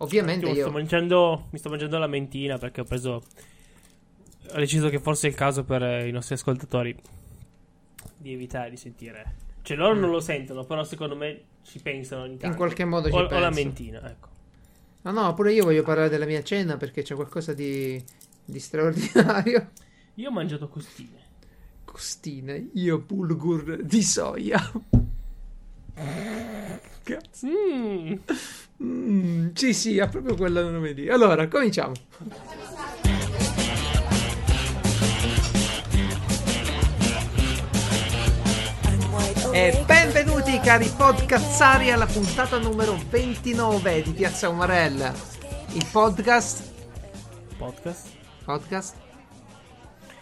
Ovviamente Io io... sto mangiando, mi sto mangiando la mentina perché ho preso. Ho deciso che forse è il caso per eh, i nostri ascoltatori di evitare di sentire. Cioè, loro non lo sentono, però secondo me ci pensano ogni tanto. Mm. In qualche modo ci o, o la mentina, ecco. No, no, pure io voglio parlare della mia cena perché c'è qualcosa di, di straordinario. Io ho mangiato costine. Costine, io bulgur di soia. Cazzo. Mm. Mm, sì, sì, ha proprio quel nome lì. Allora, cominciamo. E benvenuti cari podcazzari alla puntata numero 29 di Piazza Umarella. Il podcast, Podcast. podcast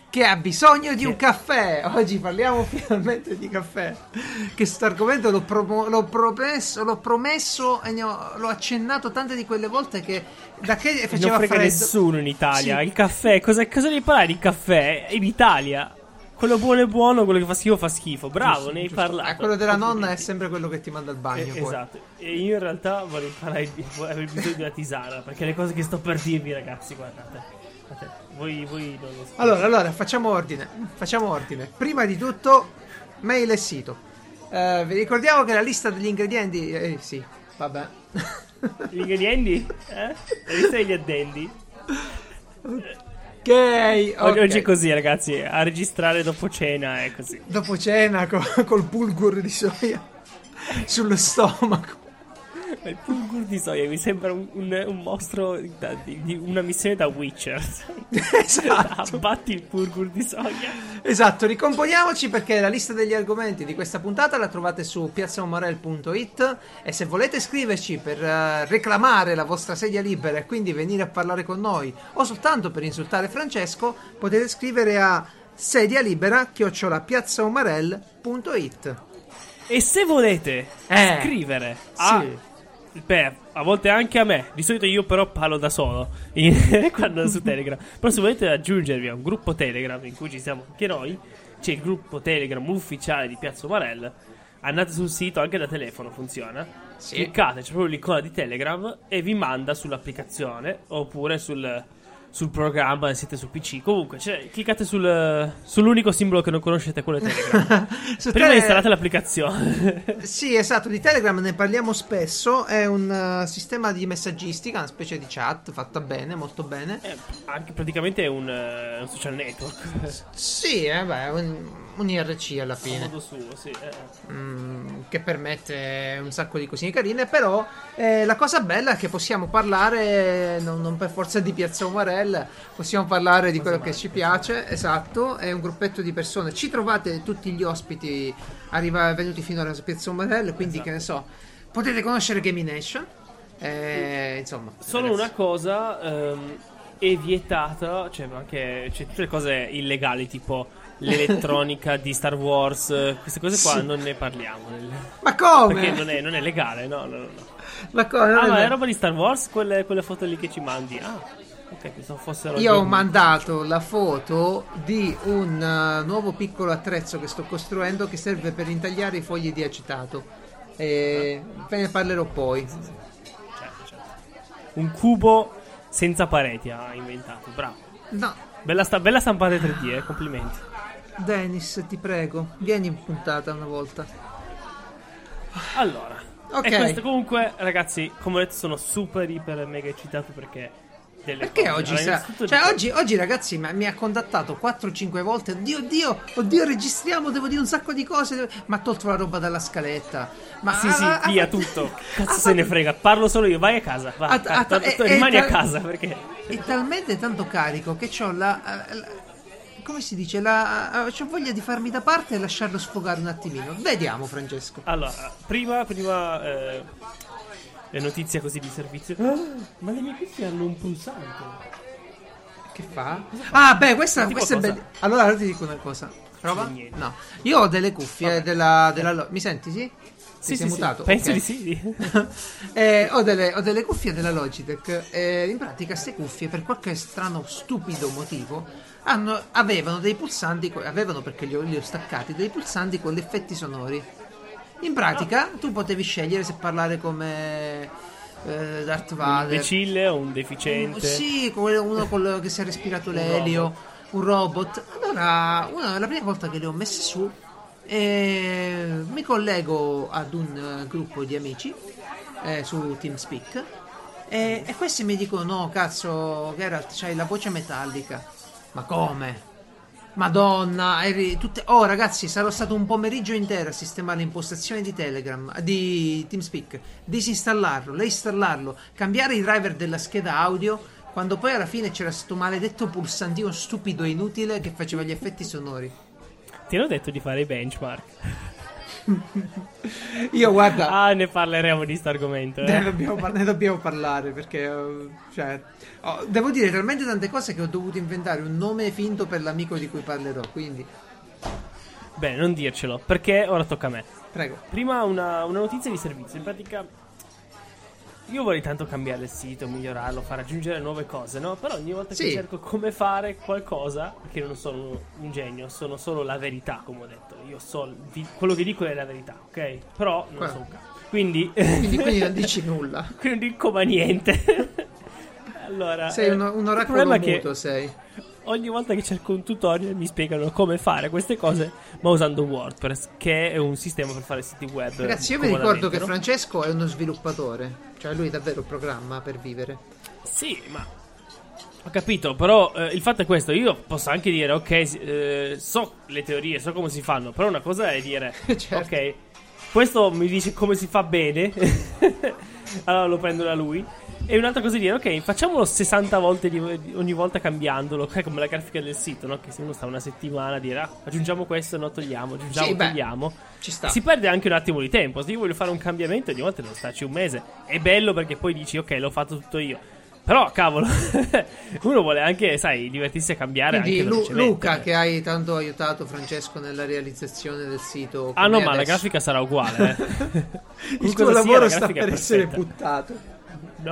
che ha bisogno di un caffè. Oggi parliamo finalmente di caffè. Che questo argomento l'ho, promo- l'ho promesso, l'ho promesso e ho- l'ho accennato tante di quelle volte che da che faceva non frega freddo. nessuno in Italia. Sì. Il caffè, cosa, cosa devi parlare di caffè? In Italia. Quello buono è buono, quello che fa schifo fa schifo. Bravo, Giusto, ne hai giusto. parlato. Eh, quello della nonna è sempre quello che ti manda al bagno. Eh, esatto. E io in realtà vorrei parlare di. avrei bisogno di una tisana. Perché le cose che sto per dirvi, ragazzi, guardate. Voi, voi. Allora, allora, facciamo ordine. Facciamo ordine. Prima di tutto, mail e sito. Eh, vi ricordiamo che la lista degli ingredienti. Eh, sì, vabbè. Gli ingredienti? Eh? La lista degli addendi? Ok, Oggi, ok. oggi è così, ragazzi. A registrare dopo cena è così. Dopo cena co- col bulgur di soia sullo stomaco. Ma Il pulgur di soia mi sembra un, un- un mostro da- di, di una missione da Witcher. esatto. Abbatti il pulgur di soia. Esatto, ricomponiamoci perché la lista degli argomenti di questa puntata la trovate su piazzaumorel.it e se volete scriverci per eh, reclamare la vostra sedia libera e quindi venire a parlare con noi o soltanto per insultare Francesco, potete scrivere a sedia libera piazzaumarel.it. E se volete Eh, scrivere a. Beh, a volte anche a me. Di solito io però parlo da solo quando su Telegram. Però se volete aggiungervi a un gruppo Telegram in cui ci siamo anche noi, c'è il gruppo Telegram ufficiale di Piazza Umarell. Andate sul sito, anche da telefono funziona. Sì. Cliccate, c'è proprio l'icona di Telegram e vi manda sull'applicazione oppure sul, sul programma siete su PC. Comunque, cioè, cliccate sul- sull'unico simbolo che non conoscete, quello è Telegram. Prima Tele- installate l'applicazione. Sì, esatto, di Telegram ne parliamo spesso, è un eh, sistema di messaggistica, una specie di chat fatta bene, molto bene. Eh, anche praticamente è un, eh, un social network. Sì, eh, beh, un, un IRC alla A fine. modo suo, sì. eh. mm, che permette un sacco di cosine carine. Però eh, la cosa bella è che possiamo parlare non, non per forza di Piazza Umarell, possiamo parlare di quello che ci piace. Esatto, è un gruppetto di persone. Ci trovate tutti gli ospiti arriva, venuti fino alla Piazza Umarell, quindi che ne so, potete conoscere Gaming Nation. Eh, insomma, Solo ragazzi. una cosa ehm, è vietata, cioè anche c'è tutte le cose illegali, tipo l'elettronica di Star Wars, queste cose qua Sì. non ne parliamo. Ma come? Perché non è, non è legale, no, no, no. Ma come? Ah, ma è roba di Star Wars, quelle, quelle foto lì che ci mandi. Ah, ok, pensavo fossero. Io ho mandato la foto di un eh, nuovo piccolo attrezzo che sto costruendo che serve per intagliare i fogli di acetato. E ve ne parlerò poi. Certo, certo. Un cubo senza pareti ha inventato, bravo. No, Bella, sta- bella stampata 3D, eh, complimenti. Dennis, ti prego, vieni in puntata una volta. Allora, Ok. e questo comunque, ragazzi, come ho detto, sono super iper mega eccitato perché. Perché cose. oggi Allora, sa- innanzitutto Cioè, oggi, oggi, ragazzi mi ha contattato 4-5 volte. Oddio, oddio, oddio, registriamo, devo dire un sacco di cose. devo- Ma ha tolto la roba dalla scaletta. Ma Sì, sì, ha- ha- via ha- tutto. Cazzo se ne frega. Parlo solo io. Vai a casa. Va, Ah, ah, rimani a casa perché. È talmente tanto carico che ho la, la- come si dice? La, ho voglia di farmi da parte e lasciarlo sfogare un attimino. Vediamo, Francesco. Allora, prima, prima eh, le notizie così di servizio. Ah, ma le mie cuffie hanno un pulsante. Che fa? Ah, beh, questa, questa è bella. Allora, ora ti dico una cosa. Prova? No. Io ho delle cuffie Vabbè. della, della Mi senti, sì? Sì, Ti sei sì, sì. mutato? Penso Ok. di sì. Eh, ho, delle, ho delle cuffie della Logitech e in pratica queste cuffie per qualche strano stupido motivo hanno- avevano dei pulsanti avevano perché li ho, li ho staccati dei pulsanti con gli effetti sonori in pratica tu potevi scegliere se parlare come eh, Darth Un Vader. imbecille o un deficiente? Sì, quello- uno col- che si è respirato l'elio, un robot. Allora, una, la prima volta che le ho messe su, eh, mi collego ad un eh, gruppo di amici eh, su TeamSpeak e, e questi mi dicono: No, cazzo, Geralt, c'hai la voce metallica. Ma come? Madonna, eri tutte... oh ragazzi, sarò stato un pomeriggio intero a sistemare le impostazioni di Telegram, di TeamSpeak, disinstallarlo, reinstallarlo, cambiare i driver della scheda audio, quando poi alla fine c'era sto maledetto pulsantino stupido e inutile che faceva gli effetti sonori. Ti hanno detto di fare i benchmark. Io guarda, Ah, ne parleremo di sto argomento. ne, Eh. dobbiamo, par- ne dobbiamo parlare perché, eh, cioè, oh, devo dire talmente tante cose che ho dovuto inventare un nome finto per l'amico di cui parlerò, quindi Bene, non dircelo, perché ora tocca a me. prego. Prima una, una notizia di servizio. In pratica, io vorrei tanto cambiare il sito, migliorarlo, far aggiungere nuove cose, no? Però ogni volta Sì. che cerco come fare qualcosa, perché non sono un genio, sono solo la verità, come ho detto. Io so, di- quello che dico è la verità, ok? Però non Qua- so un cazzo. Quindi, Quindi, quindi non dici nulla. quindi non dico mai niente. allora, Sei un, un oracolo è che muto, sei. Ogni volta che cerco un tutorial mi spiegano come fare queste cose, ma usando WordPress, che è un sistema per fare siti web. Ragazzi, io vi ricordo che no? Francesco è uno sviluppatore. Cioè, lui davvero programma per vivere. Sì, ma ho capito, però eh, il fatto è questo, io posso anche dire, ok, eh, so le teorie, so come si fanno, però una cosa è dire, Certo. ok, questo mi dice come si fa bene, allora lo prendo da lui. E un'altra cosa dire, ok, facciamolo 60 volte di- ogni volta cambiandolo, ok, come la grafica del sito, no? Che se uno sta una settimana a dire, ah, aggiungiamo questo, no, togliamo, aggiungiamo, Sì, beh, togliamo. Ci sta. Si perde anche un attimo di tempo. Se io voglio fare un cambiamento, ogni volta devo starci un mese. È bello perché poi dici, ok, l'ho fatto tutto io. Però, cavolo, uno vuole anche, sai, divertirsi a cambiare. Quindi anche Lu-. Luca, che hai tanto aiutato Francesco nella realizzazione del sito. Ah, no, ma la grafica sarà uguale. eh. Il tuo lavoro la sta per essere buttato.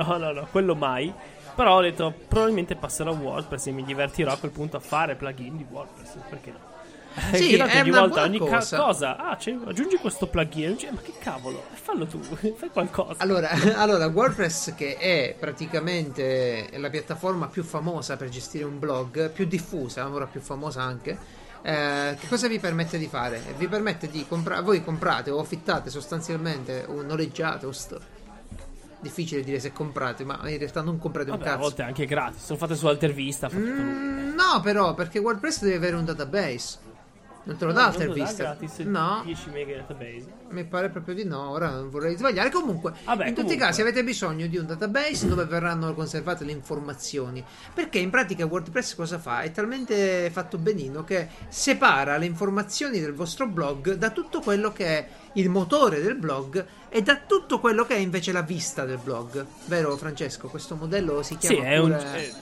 No, no, no, quello mai. Però ho detto, probabilmente passerò a WordPress e mi divertirò a quel punto a fare plugin di WordPress. Perché no? Sì, Che è ogni una volta, ogni ca- cosa. cosa. Ah, c'è- aggiungi questo plugin. aggiungi- Ma che cavolo, fallo tu, fai qualcosa. Allora, allora, WordPress, che è praticamente la piattaforma più famosa per gestire un blog, più diffusa, ora più famosa anche. eh, che cosa vi permette di fare? Vi permette di comprare. Voi comprate o affittate sostanzialmente o noleggiate o sto- Difficile dire se comprate, ma in realtà non comprate un Vabbè, a cazzo. volte anche gratis. Sono fatte su Altervista. Mm, no, però, perché WordPress deve avere un database. Non te lo dà lo dà gratis No, 10 mega database. mi pare proprio di no. Ora non vorrei sbagliare. Comunque, Vabbè, in tutti i comunque. casi avete bisogno di un database dove verranno conservate le informazioni. Perché in pratica WordPress cosa fa? È talmente fatto benino che separa le informazioni del vostro blog da tutto quello che è il motore del blog e da tutto quello che è invece la vista del blog. Vero Francesco? Questo modello si chiama Sì, è un pure-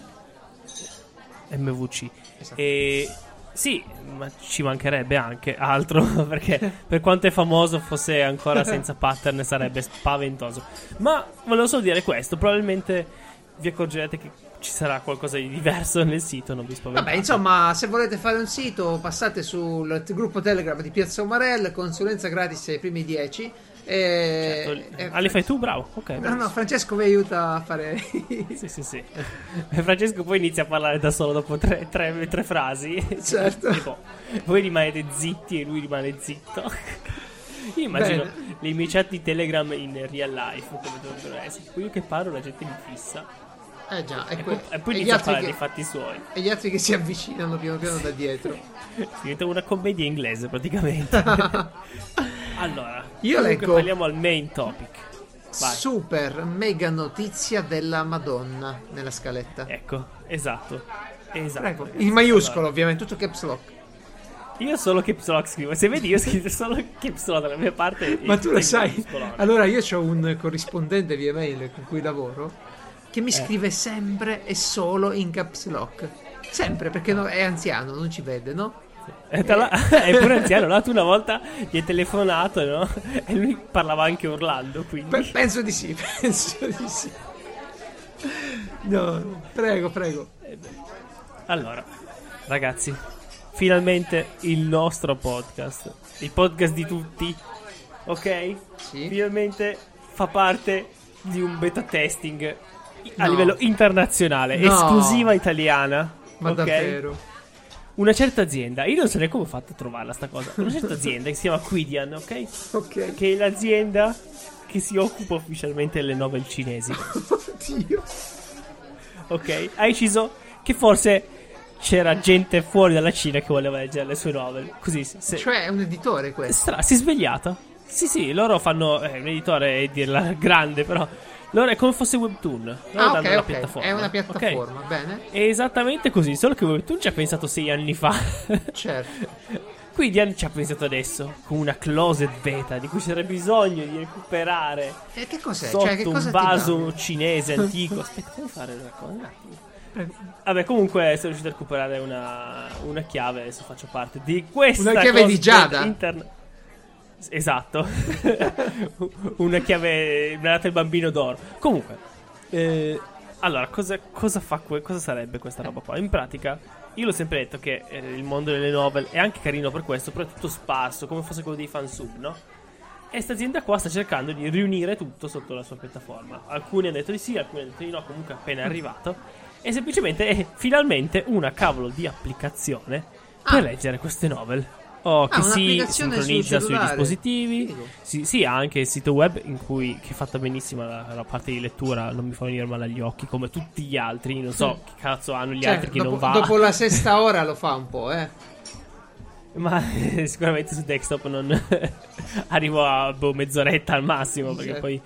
MVC. Esatto. E sì, ma ci mancherebbe anche altro perché per quanto è famoso fosse ancora senza pattern sarebbe spaventoso. Ma volevo solo dire questo, probabilmente vi accorgerete che ci sarà qualcosa di diverso nel sito, non vi spaventate. Vabbè, insomma, se volete fare un sito, passate sul gruppo Telegram di Piazza Umarell, consulenza gratis ai primi 10. E... Certo, e- ah, fai tu? Bravo. Ok. No, no. Francesco vi aiuta a fare. Sì, sì, sì. E Francesco poi inizia a parlare da solo dopo tre, tre- tre frasi. Certo. Tipo, voi rimanete zitti e lui rimane zitto. Io immagino Bene. le mie chat di Telegram in real life come dovrebbero essere. Tipo io che parlo la gente mi fissa eh già, e, e, que- poi- e poi e inizia a altri parlare dei che... fatti suoi. e gli altri che si avvicinano piano piano da dietro. Diventa una commedia inglese praticamente. allora, Io leggo- parliamo al main topic. Vai. Super mega notizia della Madonna nella scaletta. Ecco, esatto. Esatto. Prego. In maiuscolo, Allora, ovviamente, tutto caps lock. Io solo Caps Lock scrivo. Se vedi, io scrivo solo Caps Lock dalla mia parte. Ma tu lo sai. Allora, io ho un corrispondente via mail con cui lavoro che mi Eh. scrive sempre e solo in caps lock. Sempre perché no- è anziano, non ci vede, no? E tra la- è pure anziano, no? Tu una volta gli hai telefonato, no? E lui parlava anche urlando, quindi. Pe- penso di sì, penso di sì. No, prego, prego. Allora, ragazzi, finalmente il nostro podcast. Il podcast di tutti. Ok? Sì. Finalmente fa parte di un beta testing a No. livello internazionale, No. esclusiva italiana. Ma ok? davvero? Una certa azienda, io non so neanche come ho fatto a trovarla sta cosa. Una certa azienda che si chiama Quidian, ok? Ok. Che è l'azienda che si occupa ufficialmente delle novel cinesi. Oddio. ok? Ha deciso che forse c'era gente fuori dalla Cina che voleva leggere le sue novel. Così se, Cioè, è un editore questo. stra- si è svegliata. Sì, sì, loro fanno. Eh, un editore è dirla grande, però. Loro è come fosse Webtoon. Ah, ok, la ok. piattaforma. È una piattaforma, bene. È esattamente così, solo che Webtoon ci ha pensato sei anni fa. Certo. Quindi ci ha pensato adesso, con una closet beta di cui c'era bisogno di recuperare E che cos'è? sotto cioè, che cosa un vaso cinese antico. Aspetta, come fare una cosa? Un attimo. Prego. Vabbè, comunque sono riuscito a recuperare una, una chiave. Adesso faccio parte di questa. Una chiave di Giada? interna- Esatto, una chiave data il bambino d'oro. Comunque, eh, allora, cosa, cosa fa cosa sarebbe questa roba qua? In pratica, io l'ho sempre detto che eh, il mondo delle novel è anche carino per questo, però è tutto sparso, come fosse quello dei fansub, no? E questa azienda qua sta cercando di riunire tutto sotto la sua piattaforma. Alcuni hanno detto di sì, alcuni hanno detto di no, comunque è appena arrivato. E semplicemente è finalmente una cavolo di applicazione per Ah. leggere queste novel. Oh, che si un'applicazione sul sincronizza sui dispositivi. Figo. Sì, sì, ha anche il sito web in cui che è fatta benissimo la, la parte di lettura, non mi fa venire male agli occhi come tutti gli altri. Non so che cazzo hanno gli Cioè, altri che dopo, non va. dopo la sesta ora lo fa un po', eh. Ma sicuramente su desktop non arrivo a boh, mezz'oretta al massimo. Perché Sì. poi,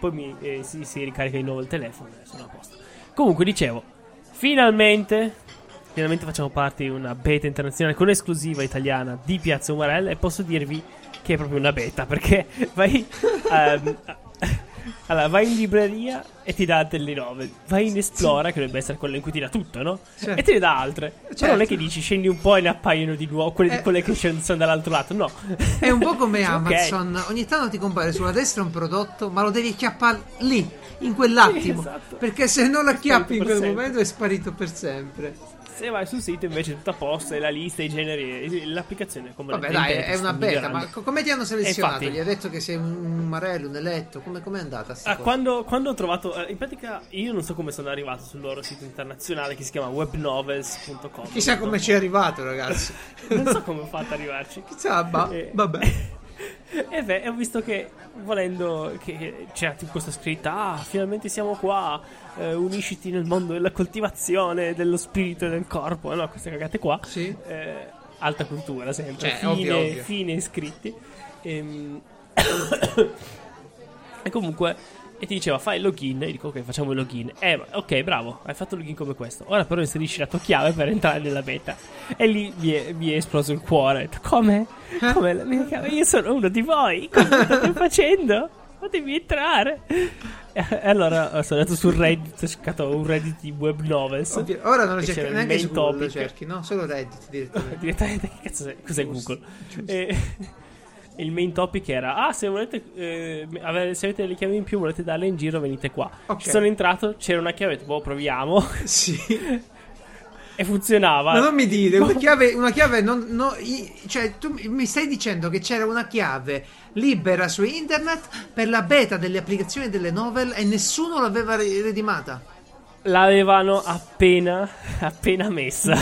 poi mi, eh, si, si ricarica di nuovo il telefono e sono a posto. Comunque, dicevo, finalmente. Finalmente facciamo parte di una beta internazionale con esclusiva italiana di Piazza Umarella. E posso dirvi che è proprio una beta. Perché vai. ehm, allora, vai in libreria e ti dà delle novel. Vai in Esplora, che dovrebbe essere quella in cui ti dà tutto, no? Certo. E te ne dà altre. Però Certo. non è che dici scendi un po' e ne appaiono di nuovo quelle, Eh. quelle che sono dall'altro lato. No. È un po' come. Amazon. Ogni tanto ti compare sulla destra un prodotto, ma lo devi acchiappare lì, in quell'attimo. Sì, esatto. Perché se non lo acchiappi in quel momento è sparito per sempre. Se vai sul sito invece è tutto a posto, è la lista, i generi, e l'applicazione come Vabbè, dai, è una beta. Ma co- come ti hanno selezionato? infatti- Gli hai detto che sei un marello, un eletto? Come è andata? Ah, quando, quando ho trovato, eh, in pratica, io non so come sono arrivato sul loro sito internazionale che si chiama webnovels.com. Chissà come ci è arrivato, ragazzi. Non so come ho fatto ad arrivarci. Chissà, ba- Eh, vabbè. E beh, ho visto che volendo che c'era tipo questa scritta, ah, finalmente siamo qua, eh, unisciti nel mondo della coltivazione dello spirito e del corpo, no, queste cagate qua. Sì. Eh, alta cultura sempre, Cioè, fine, ovvio, ovvio. fine iscritti. Ehm, e comunque, e ti diceva fai il login, e dico ok facciamo il login. Eh, ok bravo, hai fatto il login come questo. Ora però inserisci la tua chiave per entrare nella beta. E lì mi è, mi è esploso il cuore. Ho detto, Come? Come la mia chiave? Io sono uno di voi, cosa state facendo? Fatemi entrare. E allora eh, sono andato su Reddit, ho cercato un Reddit di web novels. Ovvio. Ora non lo cerchi neanche su Google, lo cerchi, no? Solo Reddit direttamente. direttamente che cazzo è? Cos'è Google? giusto. E, il main topic era: Ah, se volete eh, avere, se avete le chiavi in più, volete darle in giro, venite qua. Ok. Ci sono entrato, c'era una chiave, boh, proviamo. Sì. e funzionava. Ma non mi dire, una chiave, una chiave non, no, cioè tu mi stai dicendo che c'era una chiave libera su internet per la beta delle applicazioni delle novel e nessuno l'aveva re- redimata. L'avevano appena, appena messa.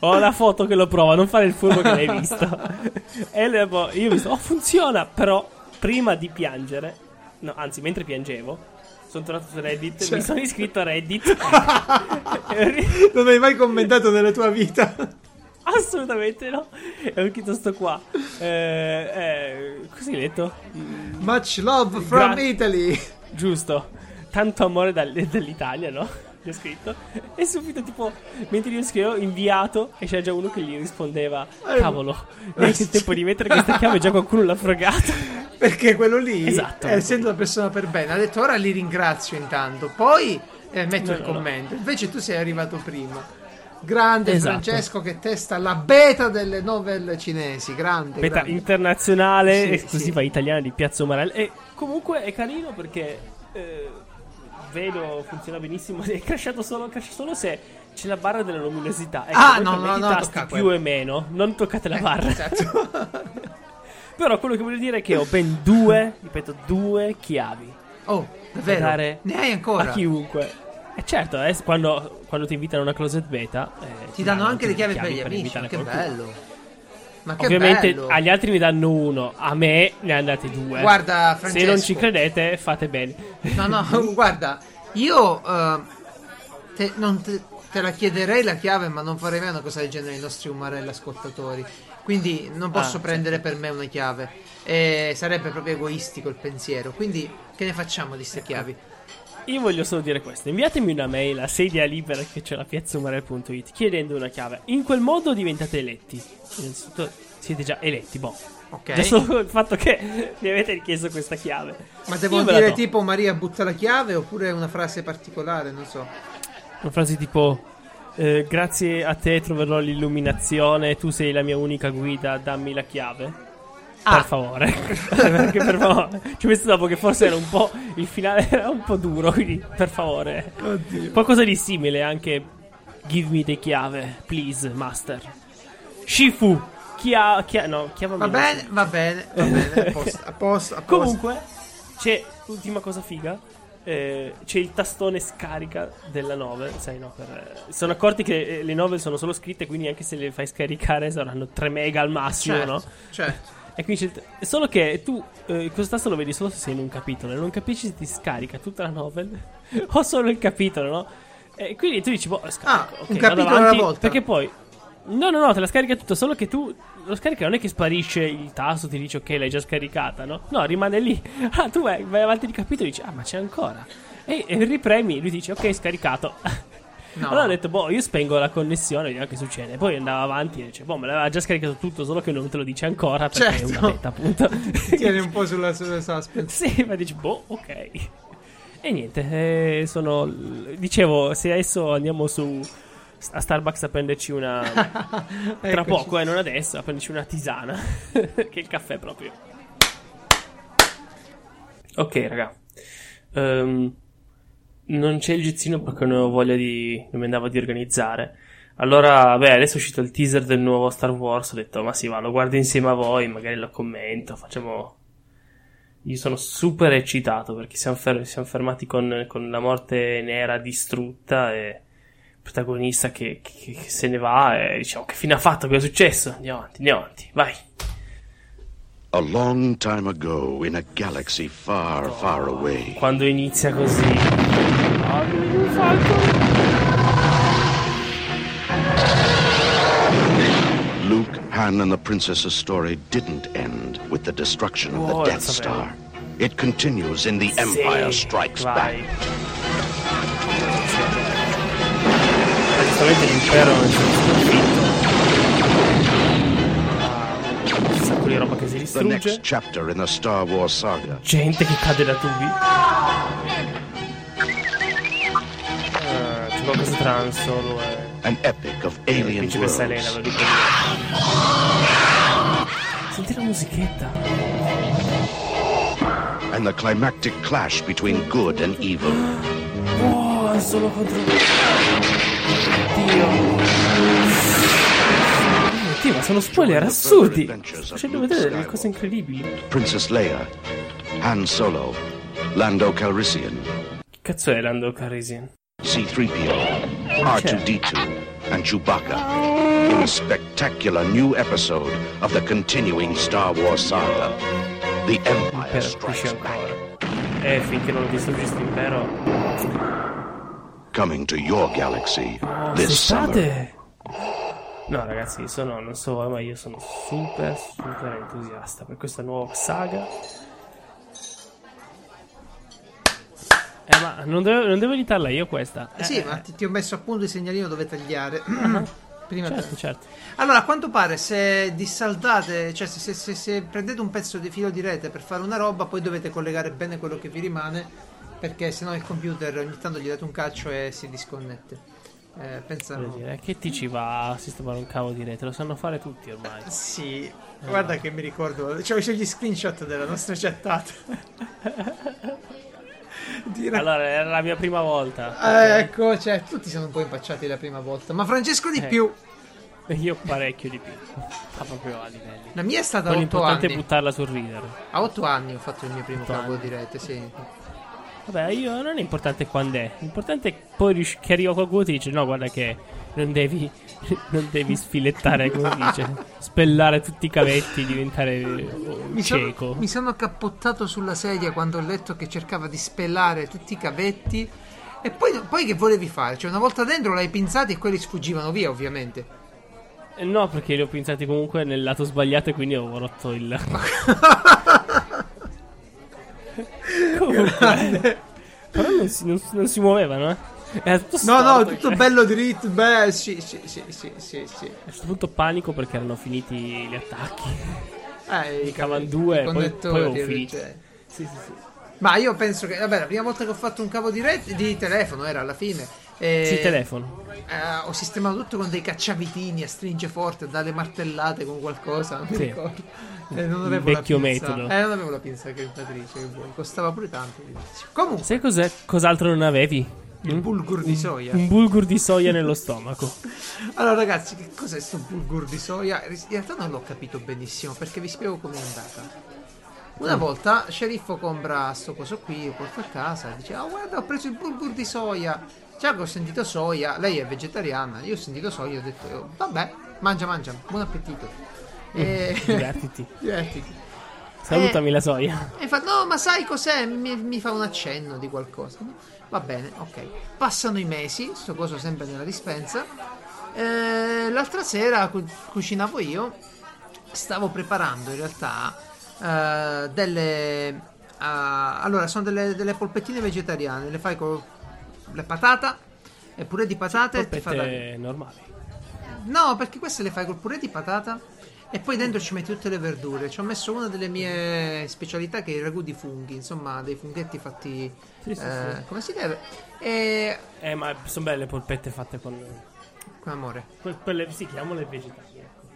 Ho la foto che lo prova, non fare il furbo che l'hai visto. e le- boh, io ho visto, oh, funziona. Però, prima di piangere, no, anzi, mentre piangevo, sono tornato su Reddit, Cioè. mi sono iscritto a Reddit. Non hai mai commentato nella tua vita. Assolutamente no. E ho scritto sto qua. Eh, eh, così letto? Much love from Gra- Italy. Giusto. Tanto amore dal- dall'Italia, no? Gli ho scritto. E subito, tipo, mentre io scrivevo inviato, e c'era già uno che gli rispondeva: Eh, Cavolo, neanche il tempo di mettere questa chiave, già qualcuno l'ha fregata. Perché quello lì, Esatto. eh, essendo una persona per bene, ha detto ora li ringrazio intanto, poi eh, metto No, il no, no. commento. Invece tu sei arrivato prima. Grande Esatto. Francesco che testa la beta delle novel cinesi. Grande. Beta grande. internazionale, Sì, esclusiva sì. italiana di Piazza Umarella. E comunque è carino perché eh, vedo funziona benissimo. È crashato solo, crasha solo se c'è la barra della luminosità. Ecco, Ah, no, no, no, tasti tocca più quello. e meno. Non toccate la barra. Esatto. Però quello che voglio dire è che ho ben due, ripeto, due chiavi. oh, Davvero? da dare Ne hai ancora? a chiunque. E certo, eh, quando, quando ti invitano a una closet beta, eh, Ti danno anche le chiavi per gli amici. invitare Che qualcuno. bello. Ma che Ovviamente bello. agli altri mi danno uno, a me ne hanno dati due. Guarda, Se Francesco. non ci credete, fate bene. No, no, guarda, io eh, te, non te, te la chiederei la chiave, ma non farei mai una cosa del genere ai nostri umarelli ascoltatori. Quindi non posso Ah, prendere per me una chiave. E sarebbe proprio egoistico il pensiero. Quindi che ne facciamo di queste chiavi? Io voglio solo dire questo: inviatemi una mail a sedia libera che c'è la piazzumarel.it chiedendo una chiave. In quel modo diventate eletti. Innanzitutto siete già eletti, boh. Ok. Già solo il fatto che mi avete richiesto questa chiave. Ma devo Io dire tipo Maria butta la chiave oppure una frase particolare, non so. Una frase tipo: eh, Grazie a te troverò l'illuminazione. Tu sei la mia unica guida. Dammi la chiave. Ah. Per favore, perché per favore. Ci ho messo dopo che forse era un po'. Il finale era un po' duro. Quindi, per favore, qualcosa di simile anche. Give me the chiave, please, master. Shifu, chia, chia, no, chiamami. Va bene, va bene, va bene. A posto, a posto. a posto. Comunque, c'è l'ultima cosa figa. eh, c'è il tastone scarica della novel. Sai, no? Per, eh, sono accorti che eh, le novel sono solo scritte, quindi anche se le fai scaricare saranno 3 mega al massimo, certo, no? certo. E quindi c'è solo che tu eh, questo tasto lo vedi solo se sei in un capitolo e non capisci se ti scarica tutta la novel o solo il capitolo, no? E quindi tu dici, boh, scarico, Ah, ok, un capitolo avanti, alla volta. Perché poi No, no, no, te la scarica tutto, solo che tu lo scarica non è che sparisce il tasto, ti dice ok, l'hai già scaricata, no? No, rimane lì. Ah, tu vai, vai avanti di capitolo e dici "Ah, ma c'è ancora". E, e ripremi, lui dice ok, scaricato. No. Allora ho detto, boh, io spengo la connessione, vediamo che succede. Poi andava avanti e dice, boh, me l'aveva già scaricato tutto, solo che non te lo dice ancora perché è Certo. una beta, appunto. Tieni un po' sulla, sulla suspense. Sì, ma dici, boh, ok. E niente, eh, sono. Dicevo, se adesso andiamo su. A Starbucks a prenderci una. Tra poco, eh, non adesso, a prenderci una tisana. che è il caffè proprio. Ok, raga. Ehm, non c'è il gizzino perché non ho voglia di. Non mi andavo di organizzare. Allora, beh, adesso è uscito il teaser del nuovo Star Wars. Ho detto, ma sì, va, lo guardo insieme a voi, magari lo commento, facciamo. Io sono super eccitato perché siamo, fer- siamo fermati con, con la morte nera distrutta e il protagonista che, che- che se ne va e diciamo che fine ha fatto, cosa è successo? Andiamo avanti, andiamo avanti, vai. A long time ago, in a galaxy far, far away, Quando inizia così. Ah, che ho fatto? Luke, Han, and the princess's story didn't end with the destruction of the Whoa, Death Star. It continues in The Empire Strikes vai. Back. Praticamente l'impero è sconfitto. Ah, Un sacco di roba che si The next chapter in the Star Wars saga. Gente che cade da tubi. Ah, c'è qualcosa Solo e. An epic of e la alien principessa Elena, ve lo worlds. dico io. Senti la musichetta. And the climactic clash between good and evil. Oh, Han Solo contro. Dio. Dio, ma sono spoiler assurdi. Sto facendo vedere delle cose incredibili. Princess Leia, Han Solo, Lando Calrissian, Che cazzo è Lando Calrissian? C-3PO, R2-D2, and Chewbacca in a spectacular new episode of the continuing Star Wars saga, The Empire Strikes Back. Eh, finché non lo distruggi sto impero. coming to your galaxy this summer. No, ragazzi, sono, non so ma io sono super, super entusiasta per questa nuova saga. Eh, ma non devo, non devo editarla io questa. Eh sì, ma ti, ti ho messo appunto il segnalino dove tagliare. Prima Certo, certo. Allora, a quanto pare, se dissaldate, cioè se, se- se- se prendete un pezzo di filo di rete per fare una roba, poi dovete collegare bene quello che vi rimane, perché sennò il computer ogni tanto gli date un calcio e si disconnette. Eh, pensa. Voglio dire, che ti ci va a sistemare un cavo di rete? Lo sanno fare tutti ormai. Sì, guarda che mi ricordo, c'ho, c'ho gli screenshot della nostra chattata. Dire- Allora, era la mia prima volta. Eh, ecco, cioè, tutti siamo un po' impacciati la prima volta, ma Francesco di Eh. più. Io parecchio di più. Ma proprio a livelli. La mia è stata Poi a 8 l'importante è anni. buttarla sul ridere. A 8 anni ho fatto il mio primo Otto cavo anni. di rete, sì. Vabbè, io non è importante quando è. L'importante è poi che arriva qualcuno e ti dice: No, guarda che non devi, non devi sfilettare, come dice, spellare tutti i cavetti, diventare eh, Mi sono, cieco. mi sono accappottato sulla sedia quando ho letto che cercava di spellare tutti i cavetti. E poi, poi che volevi fare? Cioè, una volta dentro l'hai pinzati e quelli sfuggivano via, ovviamente. Eh, No, perché li ho pensati comunque nel lato sbagliato e quindi ho rotto il. comunque. Però non si, non- non si muovevano, eh. Era tutto No, no, tutto cioè. bello dritto. Beh, sì, sì, sì, sì, sì, sì. A questo punto panico perché erano finiti gli attacchi. Eh, i Cavano cav- due, i poi- connettori, poi eh, finito. cioè. Sì, sì, sì. Ma io penso che, vabbè, la prima volta che ho fatto un cavo di, rete, di telefono era alla fine. E, Sì, telefono. eh, ho sistemato tutto con dei cacciavitini a stringe forte, a dare martellate con qualcosa. Non mi Sì. ricordo. Eh, non Il avevo la vecchio pinza. metodo. Eh, non avevo la pinza calcolatrice. Che vuoi. Costava pure tanto. Comunque, Sai cos'è? Cos'altro non avevi? Il Mm? bulgur di soia. Un bulgur di soia nello stomaco. Allora, ragazzi, che cos'è questo bulgur di soia? In realtà non l'ho capito benissimo perché vi spiego com'è andata. Una volta sceriffo compra sto coso qui, lo porta a casa e dice: Ah, guarda, ho preso il bulgur di soia. Già che ho sentito soia, lei è vegetariana, io ho sentito soia, ho detto: "Oh, Vabbè, mangia, mangia, buon appetito. E... Divertiti. Divertiti. Salutami la soia. E fa, no, ma sai cos'è? Mi, mi fa un accenno di qualcosa. Va bene, ok. Passano i mesi, sto coso sempre nella dispensa. Eh, l'altra sera cu- cucinavo io. Stavo preparando in realtà eh, delle. eh, allora, sono delle, delle polpettine vegetariane. Le fai con le patata. E pure di patate. ti fa da- Polpette normali. No, perché queste le fai col purè di patata e poi dentro ci metti tutte le verdure. Ci ho messo una delle mie specialità che è il ragù di funghi, insomma, dei funghetti fatti Sì, sì, eh, sì. come si deve. E Eh, ma sono belle le polpette fatte con. con amore. que- Quelle si chiamano vegetali. Ecco.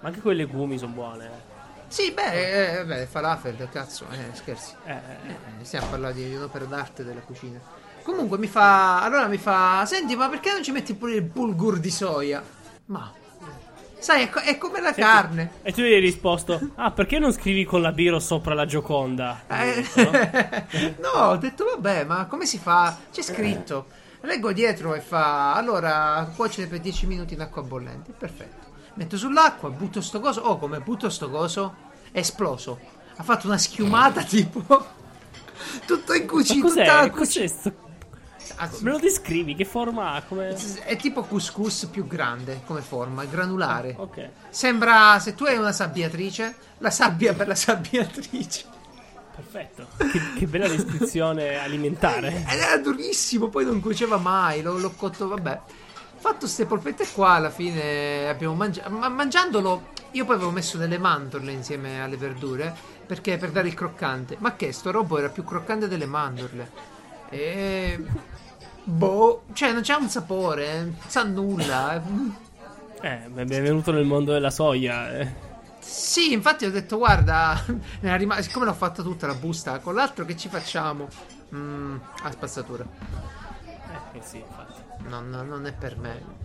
Ma anche quei legumi sono buone. eh. Sì, beh, eh, beh, falafel, cazzo, eh, scherzi. Eh, eh, Eh, stiamo parlando di, di un'opera d'arte della cucina. Comunque mi fa. Allora mi fa. Senti, ma perché non ci metti pure il bulgur di soia? Ma. Sai, è, co- è come la carne. E tu gli hai risposto: Ah, perché non scrivi con la biro sopra la Gioconda? Eh, no, ho detto vabbè, ma come si fa? C'è scritto. Leggo dietro e fa allora cuocere per 10 minuti in acqua bollente. Perfetto. Metto sull'acqua, butto sto coso. Oh, come butto sto coso? È esploso. Ha fatto una schiumata tipo. Tutto in Ma cucina. cos'è? tutta la Cos'è cucina. sto- Ah, Me lo descrivi? Che forma ha? Come... È tipo couscous più grande come forma, è granulare. Ok. Sembra se tu hai una sabbiatrice, la sabbia per la sabbiatrice. Perfetto. Che, che bella descrizione alimentare. Ed era durissimo, poi non cuoceva mai, l'ho, l'ho cotto, vabbè. Fatto queste polpette qua, alla fine abbiamo mangiato. Ma mangiandolo, io poi avevo messo delle mandorle insieme alle verdure, perché per dare il croccante. Ma che, sto robo era più croccante delle mandorle. E... Boh, cioè non c'ha un sapore, eh, sa nulla. eh. Eh, benvenuto nel mondo della soia. eh. Sì, infatti ho detto, guarda, rimasta- siccome l'ho fatta tutta la busta, con l'altro che ci facciamo? Mm, a spazzatura. Eh, sì, infatti. Non, non è per me.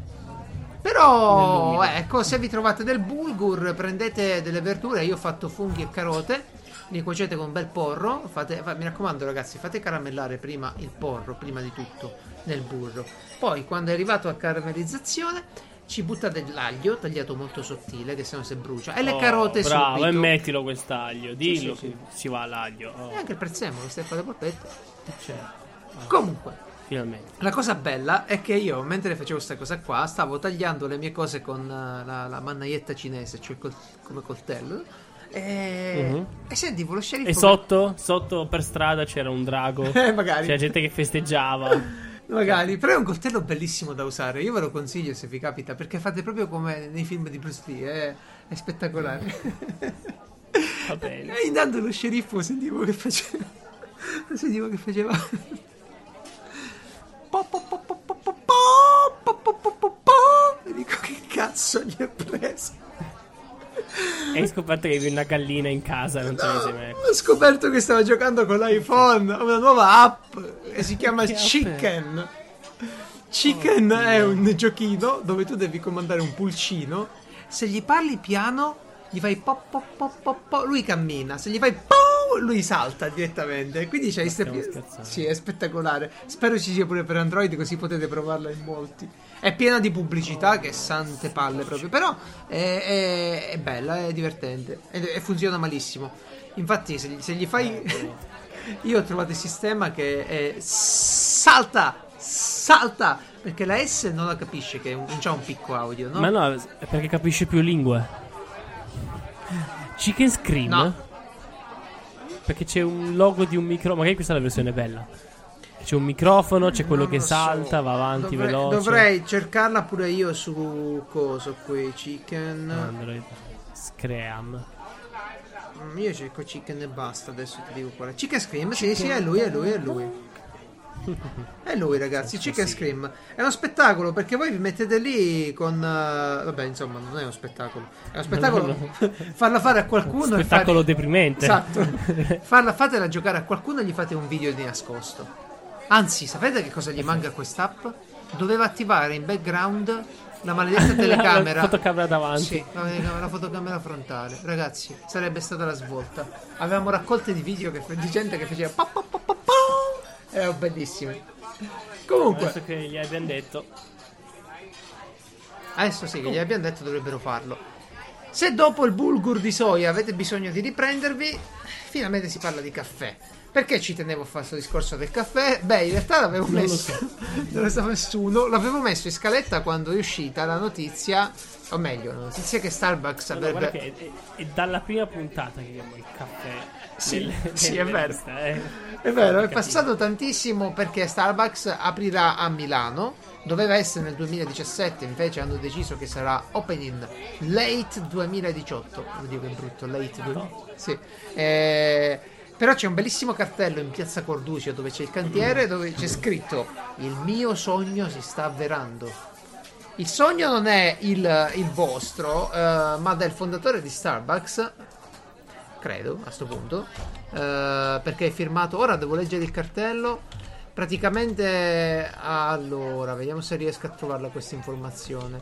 Però, ecco, se vi trovate del bulgur, prendete delle verdure. Io ho fatto funghi e carote. Li cuocete con un bel porro. Fate, fa- mi raccomando, ragazzi, fate caramellare prima il porro, prima di tutto, nel burro. Poi, quando è arrivato a caramellizzazione, ci buttate l'aglio tagliato molto sottile, che sennò si brucia. E le Oh, carote Bravo, subito. e mettilo quest'aglio. Dillo Sì, sì, che si va all'aglio. Oh, E anche il prezzemolo, qua le polpette. cioè, Comunque, finalmente. La cosa bella è che io, mentre facevo questa cosa qua, stavo tagliando le mie cose con eh, la, la mannaietta cinese, cioè col- come coltello. E, Mhm. e sentivo lo sceriffo. E sotto, sotto per strada c'era un drago. Eh, magari. C'era gente che festeggiava. Magari, però è un coltello bellissimo da usare. Io ve lo consiglio se vi capita, perché fate proprio come nei film di Bruce Lee. È, è spettacolare. Va bene. e intanto lo sceriffo sentivo che faceva. Sentivo che faceva. Po, po, po, po, po, po, po, po, po, po, po. E dico che cazzo gli è preso. Hai scoperto che avevi una gallina in casa, non te ne sei mai Ho scoperto che stava giocando con l'iPhone una nuova app e si chiama Che? Chicken. Chicken è un giochino dove tu devi comandare un pulcino. Se gli parli piano, gli fai po po po po po, lui cammina. Se gli fai po, lui salta direttamente. Quindi c'è queste-. Sì, è spettacolare. Spero ci sia pure per Android, così potete provarla in molti. È piena di pubblicità che sante palle proprio. Però è, è- è bella, è divertente. E, funziona malissimo. Infatti, se, se gli fai. Io ho trovato il sistema che è salta, salta. Perché la S non la capisce che non c'ha un picco audio, no? Ma no, è perché capisce più lingue. Chicken Scream? No. Perché c'è un logo di un microfono. Magari questa è la versione bella. C'è un microfono, c'è quello Non che lo so. salta, va avanti dovrei, veloce. Dovrei cercarla pure io su coso qui, chicken. Android. Scream. Mm, Io cerco chicken e basta, adesso ti dico qual è. Chicken Scream, sì, sì, è lui, è lui, è lui. È lui ragazzi, Chicken Scream. È uno spettacolo perché voi vi mettete lì con... eh, vabbè, insomma, non è uno spettacolo. È uno spettacolo farla fare a qualcuno Spettacolo fare- deprimente. Esatto. Farla, fatela giocare a qualcuno e gli fate un video di nascosto. Anzi, sapete che cosa gli manca a quest'app? Doveva attivare in background la maledetta telecamera. La fotocamera davanti. Sì, la, la fotocamera frontale. Ragazzi, sarebbe stata la svolta. Avevamo raccolte di video che, di gente che faceva pa, pa, pa, pa, pa. Erano bellissimi. Comunque, Adesso che gli abbiamo detto. adesso sì, che gli abbiamo detto dovrebbero farlo. Se dopo il bulgur di soia avete bisogno di riprendervi, finalmente si parla di caffè. Perché ci tenevo a fare questo discorso del caffè? Beh, in realtà l'avevo Non messo. non lo sa nessuno. L'avevo messo in scaletta quando è uscita la notizia. O meglio, la notizia che Starbucks No, no, avrebbe. guarda che è, è dalla prima puntata che abbiamo il caffè. Sì, nelle- sì, nelle è vero. liste, eh. È vero, è passato tantissimo perché Starbucks aprirà a Milano. Doveva essere nel 2017, invece hanno deciso che sarà opening late 2018. Oddio che brutto, late 2000. Sì. Eh, però c'è un bellissimo cartello in piazza Corduccio dove c'è il cantiere dove c'è scritto Il mio sogno si sta avverando. Il sogno non è il, il vostro, eh, ma del fondatore di Starbucks, credo a sto punto, eh, perché è firmato. Ora devo leggere il cartello. Praticamente, allora, vediamo se riesco a trovarla questa informazione.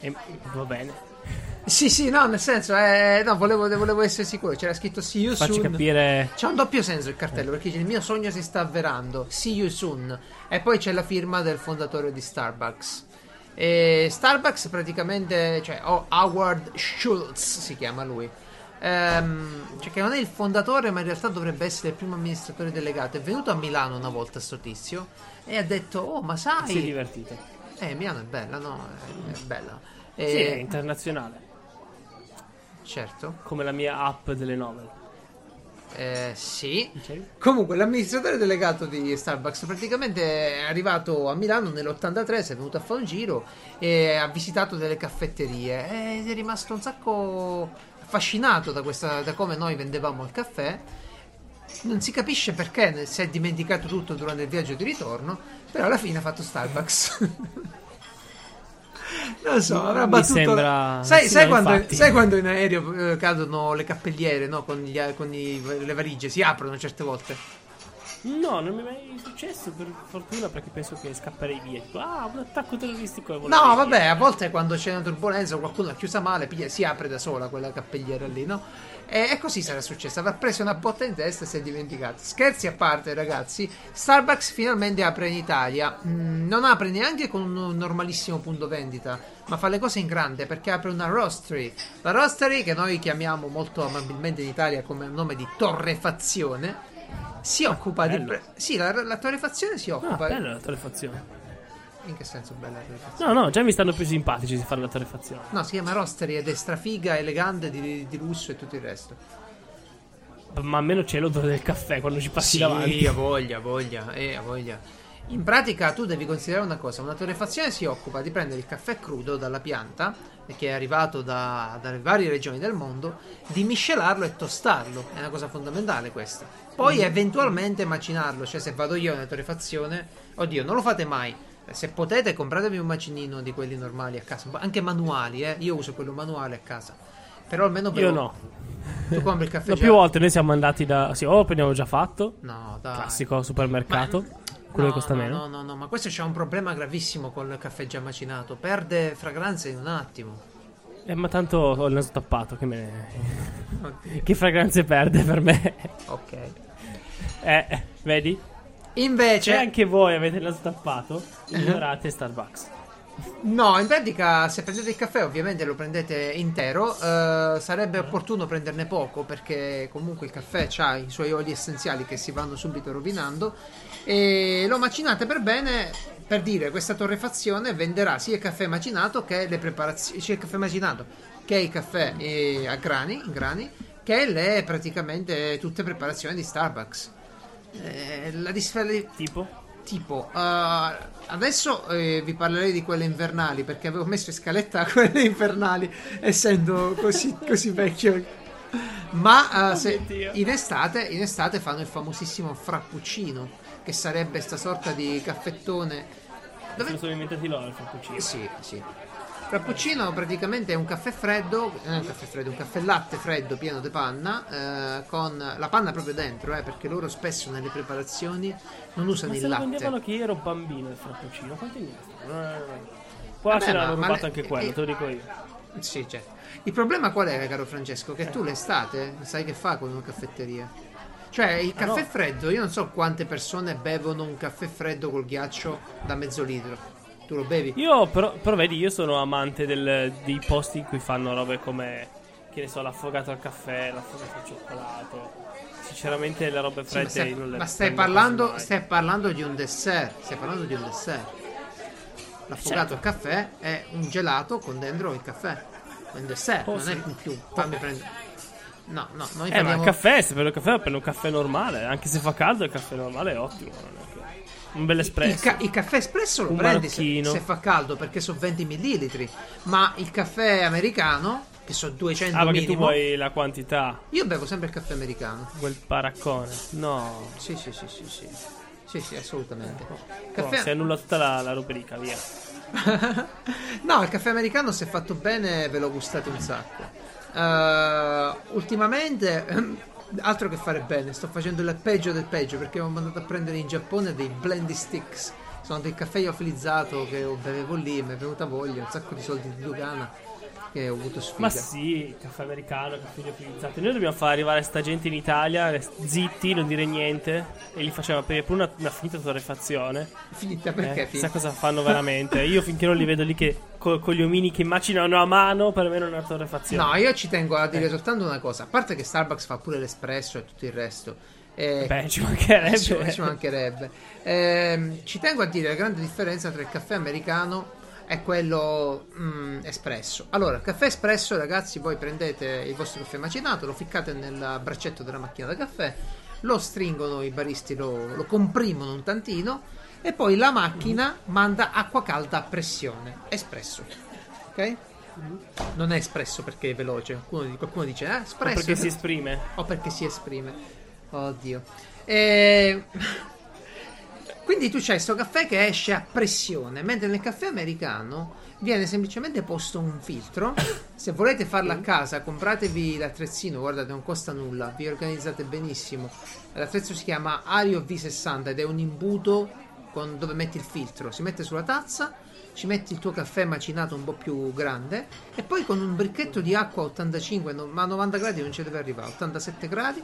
E- va bene. Sì, sì, no, nel senso, eh, no, volevo, volevo essere sicuro. C'era scritto See you Facci soon. capire. C'è un doppio senso il cartello perché dice il mio sogno si sta avverando. See you soon. E poi c'è la firma del fondatore di Starbucks. E Starbucks praticamente, cioè oh, Howard Schultz si chiama lui. Ehm, cioè che non è il fondatore, ma in realtà dovrebbe essere il primo amministratore delegato. È venuto a Milano una volta sto tizio e ha detto: Oh, ma Si è sai, divertito. eh, Milano è bella, no? È, è bella. Sì, è E, internazionale. certo, Come la mia app delle novel. eh, sì. Ok? Comunque, l'amministratore delegato di Starbucks praticamente è arrivato a Milano nell'83, si è venuto a fare un giro e ha visitato delle caffetterie e è rimasto un sacco affascinato da, questa, da come noi vendevamo il caffè. Non si capisce perché si è dimenticato tutto durante il viaggio di ritorno, però alla fine ha fatto Starbucks. non so, avrà battuto. sembra- Sai, sì, sai quando, sai quando in aereo eh, cadono le cappelliere no? con, gli- con i- le valigie? Si aprono certe volte. No, non mi è mai successo per fortuna perché penso che scapperei via. Tipo, ah, un attacco terroristico No, via. vabbè, a volte quando c'è una turbolenza o qualcuno l'ha chiusa male, piglia- si apre da sola quella cappelliera lì, no? E, e così sarà successo. Avrà preso una botta in testa e si è dimenticato. Scherzi a parte, ragazzi. Starbucks finalmente apre in Italia. Mm, non apre neanche con un normalissimo punto vendita, ma fa le cose in grande perché apre una roastery. La roastery, che noi chiamiamo molto amabilmente in Italia come nome di torrefazione, si occupa di. bello. pre- sì, la, la torrefazione si Ah, occupa. bella la torrefazione. in che senso bella la torrefazione? No, no, già mi stanno più simpatici di fare la torrefazione. No, si chiama Roastery ed è strafiga, elegante, di, di lusso e tutto il resto. Ma almeno c'è l'odore del caffè quando ci passi sì, davanti. ha voglia, ha voglia, eh, ha voglia. In pratica tu devi considerare una cosa, una torrefazione si occupa di prendere il caffè crudo dalla pianta, che è arrivato da- dalle varie regioni del mondo, di miscelarlo e tostarlo, è una cosa fondamentale questa. Poi eventualmente macinarlo, cioè se vado io nella torrefazione, oddio, non lo fate mai. Se potete compratevi un macinino di quelli normali a casa, anche manuali, eh. Io uso quello manuale a casa. Però almeno Io bevo- no. Tu compri il caffè No, già- più volte noi siamo andati da. Sì, o abbiamo già fatto. No, dai. Classico supermercato. Quello no, che costa no, meno. No, no, no, ma questo c'è un problema gravissimo col caffè già macinato. Perde fragranza in un attimo. Eh, ma tanto ho il naso tappato, che me ne... Che fragranze perde per me. Ok. Eh, eh, vedi? Se Invece, anche voi avete il naso tappato, ignorate Starbucks. no, in pratica, se prendete il caffè, ovviamente lo prendete intero. eh, sarebbe opportuno prenderne poco perché comunque il caffè ha i suoi oli essenziali che si vanno subito rovinando. E lo macinate per bene. Per dire, questa torrefazione venderà sia il caffè macinato che le preparazioni, sia il caffè macinato che il caffè eh, a grani, in grani, che le praticamente tutte preparazioni di Starbucks. Eh, la differenza Tipo? Tipo, uh, adesso eh, vi parlerei di quelle invernali perché avevo messo in scaletta quelle invernali, essendo così, così vecchio. Ma uh, se- in, estate, in estate fanno il famosissimo frappuccino, che sarebbe sta sorta di caffettone. Dove... sono inventati loro il frappuccino. Sì, sì. Frappuccino praticamente è un caffè freddo, eh, un caffè freddo, un caffè latte freddo pieno di panna, eh, con la panna proprio dentro, eh, perché loro spesso nelle preparazioni non usano Ma il latte. vendevano che io ero bambino il frappuccino, quanti anni è? Poi Vabbè, ce l'hanno ma- ma rubato le- anche quello, eh, te lo dico io. Sì, certo. Il problema qual è, caro Francesco? Che tu l'estate sai che fa con una caffetteria? Cioè, il Ah, caffè no. freddo, io non so quante persone bevono un caffè freddo col ghiaccio da mezzo litro. Tu lo bevi? Io però, però vedi, io sono amante del- dei posti in cui fanno robe come, che ne so, l'affogato al caffè, l'affogato al cioccolato. Sinceramente le robe Sì, ma fredde stai, non le ma stai parlando, stai parlando di un dessert. Stai parlando di un dessert. L'affogato Certo. al caffè è un gelato con dentro il caffè. È un dessert, Oh, non sì. è in più. Fammi prendere. No, no, noi Eh, ma parliamo... il caffè, se prendo il caffè, prendo un caffè normale. Anche se fa caldo, il caffè normale è ottimo. Un bel Il, espresso. ca- il caffè espresso lo Un prendi se, se fa caldo perché sono 20 millilitri, ma il caffè americano, che sono 200 ah, perché tu minimo, vuoi la quantità. io bevo sempre il caffè americano. Quel paraccone. No. Sì, sì, sì, sì, sì. Sì, sì, assolutamente. Oh, Caffè- si annulla tutta la, la rubrica, via. no, il caffè americano se fatto bene ve lo gustate un sacco. Eh, ultimamente, altro che fare bene, sto facendo il peggio del peggio perché ho mandato a prendere in Giappone dei blendy sticks. Sono del caffè iofilizzato che bevevo lì, mi è venuta voglia, un sacco di soldi di dogana che ho avuto sfiga. Ma sì, caffè americano, caffè liofilizzato. Noi dobbiamo far arrivare sta gente in Italia, zitti, non dire niente. E li facciamo aprire pure una, una finita torrefazione. Finita perché? Eh, chissà cosa fanno veramente. Io finché non li vedo lì che co- con gli omini che macinano a mano, per me non è una torrefazione. No, io ci tengo a Eh. dire soltanto una cosa. A parte che Starbucks fa pure l'espresso e tutto il resto. eh, Beh, ci mancherebbe. ci, ci mancherebbe. Ehm, ci tengo a dire la grande differenza tra il caffè americano e quello mm, espresso. Allora, caffè espresso, ragazzi, voi prendete il vostro caffè macinato, lo ficcate nel braccetto della macchina da caffè, lo stringono i baristi, lo, lo comprimono un tantino e poi la macchina manda acqua calda a pressione. Espresso. Ok? Non è espresso perché è veloce. Qualcuno, qualcuno dice, eh, Ma espresso. perché si esprime. O perché si esprime. Oddio. E... Quindi tu c'hai questo caffè che esce a pressione, mentre nel caffè americano viene semplicemente posto un filtro. Se volete farlo a casa, compratevi l'attrezzino, guardate, non costa nulla, vi organizzate benissimo. L'attrezzo si chiama Ario V60 ed è un imbuto con- dove metti il filtro. Si mette sulla tazza, ci metti il tuo caffè macinato un po' più grande e poi con un bricchetto di acqua a 85, no- ma a 90 gradi non ci deve arrivare, 87 gradi,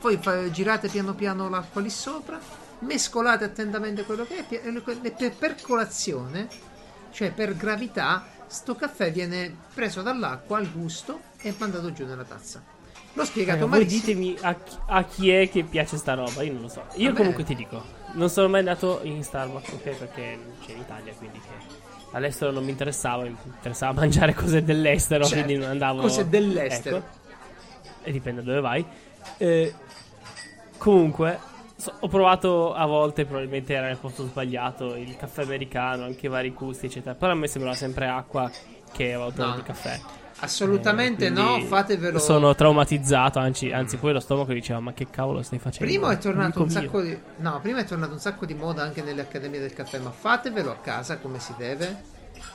poi fa- girate piano piano l'acqua lì sopra, mescolate attentamente quello che è, e per percolazione, cioè per gravità, sto caffè viene preso dall'acqua al gusto e mandato giù nella tazza. L'ho spiegato Raga, voi ditemi a chi, a chi è che piace sta roba, io non lo so. Io Vabbè. comunque ti dico, non sono mai andato in Starbucks, ok? Perché c'è in Italia, quindi che all'estero non mi interessava, mi interessava mangiare cose dell'estero, Certo, quindi non andavo... cose dell'estero. Ecco. E dipende da dove vai. Eh, comunque, so- ho provato a volte, probabilmente era nel posto sbagliato, il caffè americano, anche vari gusti, eccetera. Però a me sembrava sempre acqua che avevo trovato No. il caffè. Assolutamente Eh, no, fatevelo. Sono traumatizzato, anzi, anzi poi lo stomaco diceva ma che cavolo stai facendo? Prima è tornato un mio." sacco di no, prima è tornato un sacco di moda anche nelle accademie del caffè, ma fatevelo a casa come si deve.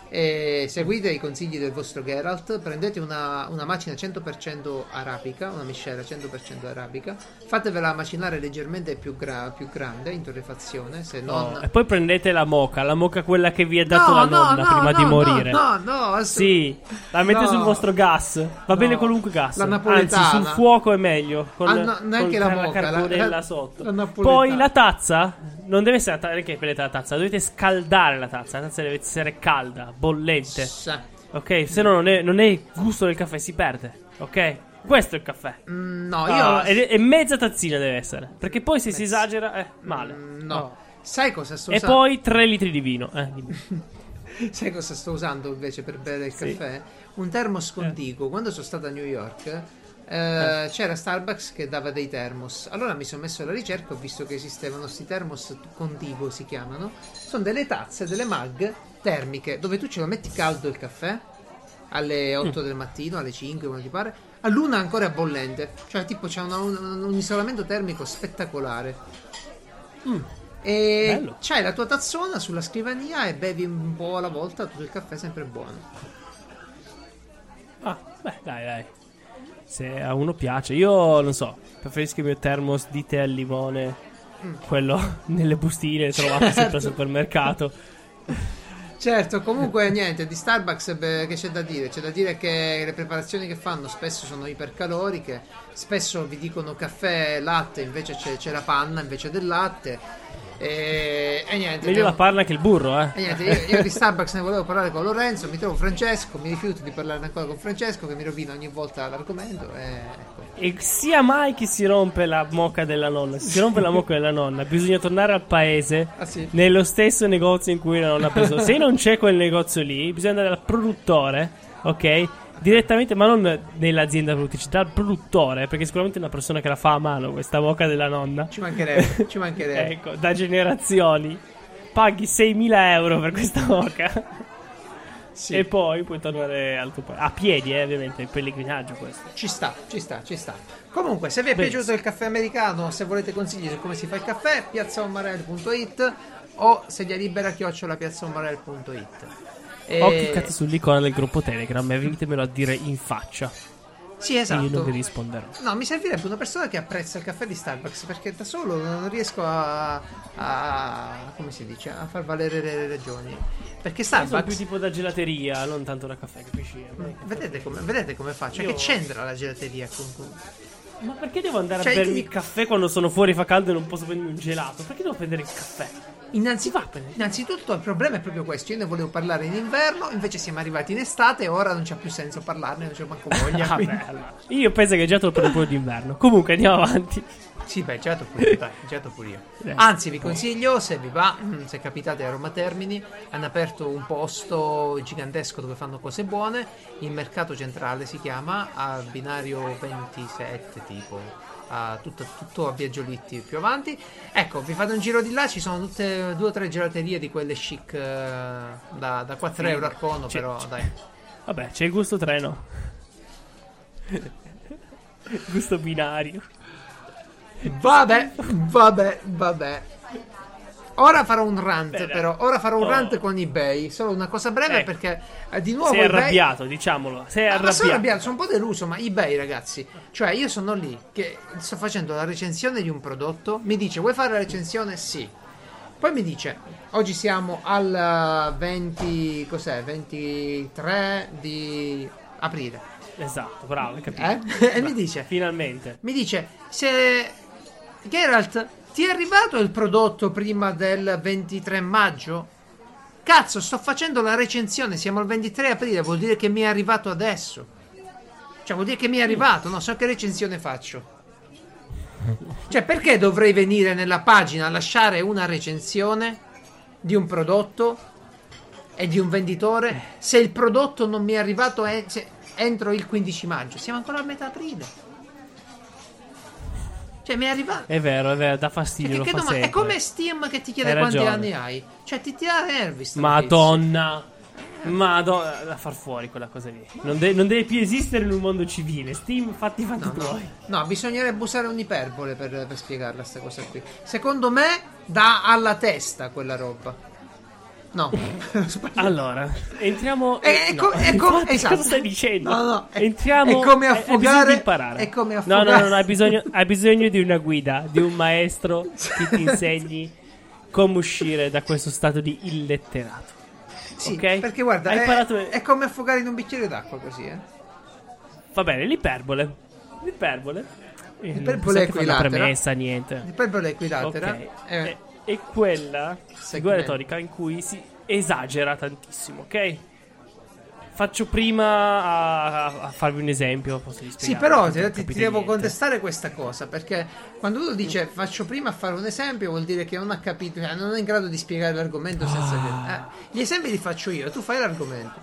E seguite i consigli del vostro Geralt, prendete una, una macina 100% arabica, una miscela 100% arabica, fatevela macinare leggermente più, gra- più grande in torrefazione, se non... No, E poi prendete la moca, la moca quella che vi ha dato No, la no, nonna no, prima no, di no, morire. No, no, assolut- Sì, la mettete No. sul vostro gas. Va bene No. qualunque gas. La Anzi, napoletana. sul fuoco è meglio. Con, Ah, no, neanche con la la moca, la- carbonella la- sotto. la. Poi la tazza non deve essere la tazza, che prendete la tazza, dovete scaldare la tazza. La tazza deve essere calda, bollente. Sì. Ok, se no non è, non è il gusto del caffè, si perde. Ok? Questo è il caffè. Mm, no, io... Ah, e, e mezza tazzina deve essere. Perché poi se si esagera, è male. Mm, no. Sai cosa sto E usando? poi 3 litri di vino. Eh. Sai cosa sto usando invece per bere il Sì. caffè? Un termos contiguo. Quando sono stato a New York eh, c'era Starbucks che dava dei termos. Allora mi sono messo alla ricerca, ho visto che esistevano questi termos contiguo si chiamano. Sono delle tazze, delle mug termiche dove tu ce lo metti caldo il caffè alle 8 del mattino, alle 5, come ti pare. All'una ancora è bollente. Cioè, tipo, c'è una- un, un isolamento termico spettacolare. E Bello. c'hai la tua tazzona sulla scrivania e bevi un po' alla volta tutto il caffè sempre buono. Ah, beh, dai, dai. Se a uno piace, io non so, preferisco il mio termos di tè al limone, quello nelle bustine trovato sempre Certo. al supermercato. Certo, comunque niente, di Starbucks beh, che c'è da dire? C'è da dire che le preparazioni che fanno spesso sono ipercaloriche, spesso vi dicono caffè e latte, invece c'è, c'è la panna invece del latte. E, e niente. Meglio abbiamo- la panna che il burro, eh. E niente, io, io di Starbucks ne volevo parlare con Lorenzo, mi trovo Francesco, mi rifiuto di parlarne ancora con Francesco che mi rovina ogni volta l'argomento. E ecco. E sia mai che si rompe la moca della nonna. Si rompe la moca della nonna, bisogna tornare al paese. Ah, sì? Nello stesso negozio in cui la nonna ha preso. Se non c'è quel negozio lì, bisogna andare dal produttore, ok? Direttamente, ma non nell'azienda produttrice, dal produttore, perché sicuramente è una persona che la fa a mano questa moca della nonna. Ci mancherebbe, ci mancherebbe. Ecco, da generazioni. Paghi 6.000 euro per questa moca. Sì. E poi puoi tornare al tuo paese. A piedi, eh, ovviamente, il pellegrinaggio questo. Ci sta, ci sta, ci sta. Comunque, se vi è Benissimo. piaciuto il caffè americano, se volete consigli su come si fa il caffè, piazzaomarel.it o sedia chiocciola piazzaomarel.it. E... O cliccate sull'icona del gruppo Telegram e venitemelo a dire in faccia. Sì, E esatto. io non vi risponderò. No, mi servirebbe una persona che apprezza il caffè di Starbucks perché da solo non riesco a, a- come si dice, a far valere le ragioni. Perché Io sono più Starbucks tipo da gelateria, non tanto da caffè, capisci? vedete come, vedete come faccio? Io- Che c'entra la gelateria con, con- Ma perché devo andare Cioè, a bermi il caffè quando sono fuori fa caldo e non posso prendermi un gelato? Perché devo prendere il caffè? Innanzi- va bene. innanzitutto il problema è proprio questo. Io ne volevo parlare in inverno, invece siamo arrivati in estate e ora non c'è più senso parlarne, non c'è manco voglia. Vabbè, quindi- allora. Io penso che già te lo pure d'inverno. Comunque andiamo avanti. Sì, beh, già pure io, dai, già pure io. Anzi, vi consiglio, se vi va, mm, se capitate a Roma Termini, hanno aperto un posto gigantesco dove fanno cose buone, il mercato centrale si chiama, a binario 27 tipo, a tutto, tutto a Via Giolitti più avanti. Ecco, vi fate un giro di là, ci sono tutte due o tre gelaterie di quelle chic eh, da, da 4 Sì. euro al cono, C'è- però c'è- dai. Vabbè, c'è il gusto treno. gusto binario. Vabbè, vabbè, vabbè. Ora farò un rant, Bene. però. Ora farò un Oh. rant con eBay. Solo una cosa breve Ecco. perché eh, di nuovo Sei eBay- arrabbiato, diciamolo. Sei Ah, ma sono arrabbiato. arrabbiato, sono un po' deluso, ma eBay, ragazzi. Cioè, io sono lì che sto facendo la recensione di un prodotto. Mi dice, vuoi fare la recensione? Sì. Poi mi dice, oggi siamo al 20. Cos'è? 23 di aprile. Esatto, bravo, hai capito. Eh? e mi dice, Finalmente. mi dice, se Geralt, ti è arrivato il prodotto prima del 23 maggio? Cazzo, sto facendo la recensione, siamo al 23 aprile, vuol dire che mi è arrivato adesso. Cioè, vuol dire che mi è arrivato, no? So che recensione faccio. Cioè, perché dovrei venire nella pagina a lasciare una recensione di un prodotto e di un venditore se il prodotto non mi è arrivato entro il 15 maggio? Siamo ancora a metà aprile. Cioè, mi è arrivato. È vero, è vero, dà Cioè, fastidio. che- lo che fa domanda- È come Steam che ti chiede Hai quanti ragione. anni hai. Cioè, ti tira nervi. sta Madonna. Madonna, da far fuori quella cosa lì. Non, de- non deve più esistere in un mondo civile. Steam, fatti fatti No, no. tuoi. No, bisognerebbe usare un'iperbole per, per spiegarla sta cosa qui. Secondo me dà alla testa quella roba. No. Allora, entriamo. È, è no, è come infatti, esatto. Cosa stai dicendo? No, no, è, entriamo. è come affogare. di imparare. È come No, affogare. no, no, no, hai bisogno, hai bisogno di una guida, di un maestro che ti insegni come uscire da questo stato di illetterato. Sì, ok? perché guarda, Hai è, imparato- è come affogare in un bicchiere d'acqua così, eh. Va bene, l'iperbole. L'iperbole. Eh, L'iperbole una equilatera. premessa, niente. L'iperbole equilatera Ok. è- È, quella figura retorica in cui si esagera tantissimo, ok? Faccio prima a, a- farvi un esempio. Posso Sì, però ti, ti- ti devo contestare questa cosa perché quando uno dice faccio prima a fare un esempio vuol dire che non ha capito, cioè non è in grado di spiegare l'argomento senza Ah. eh, gli esempi li faccio io, tu fai l'argomento.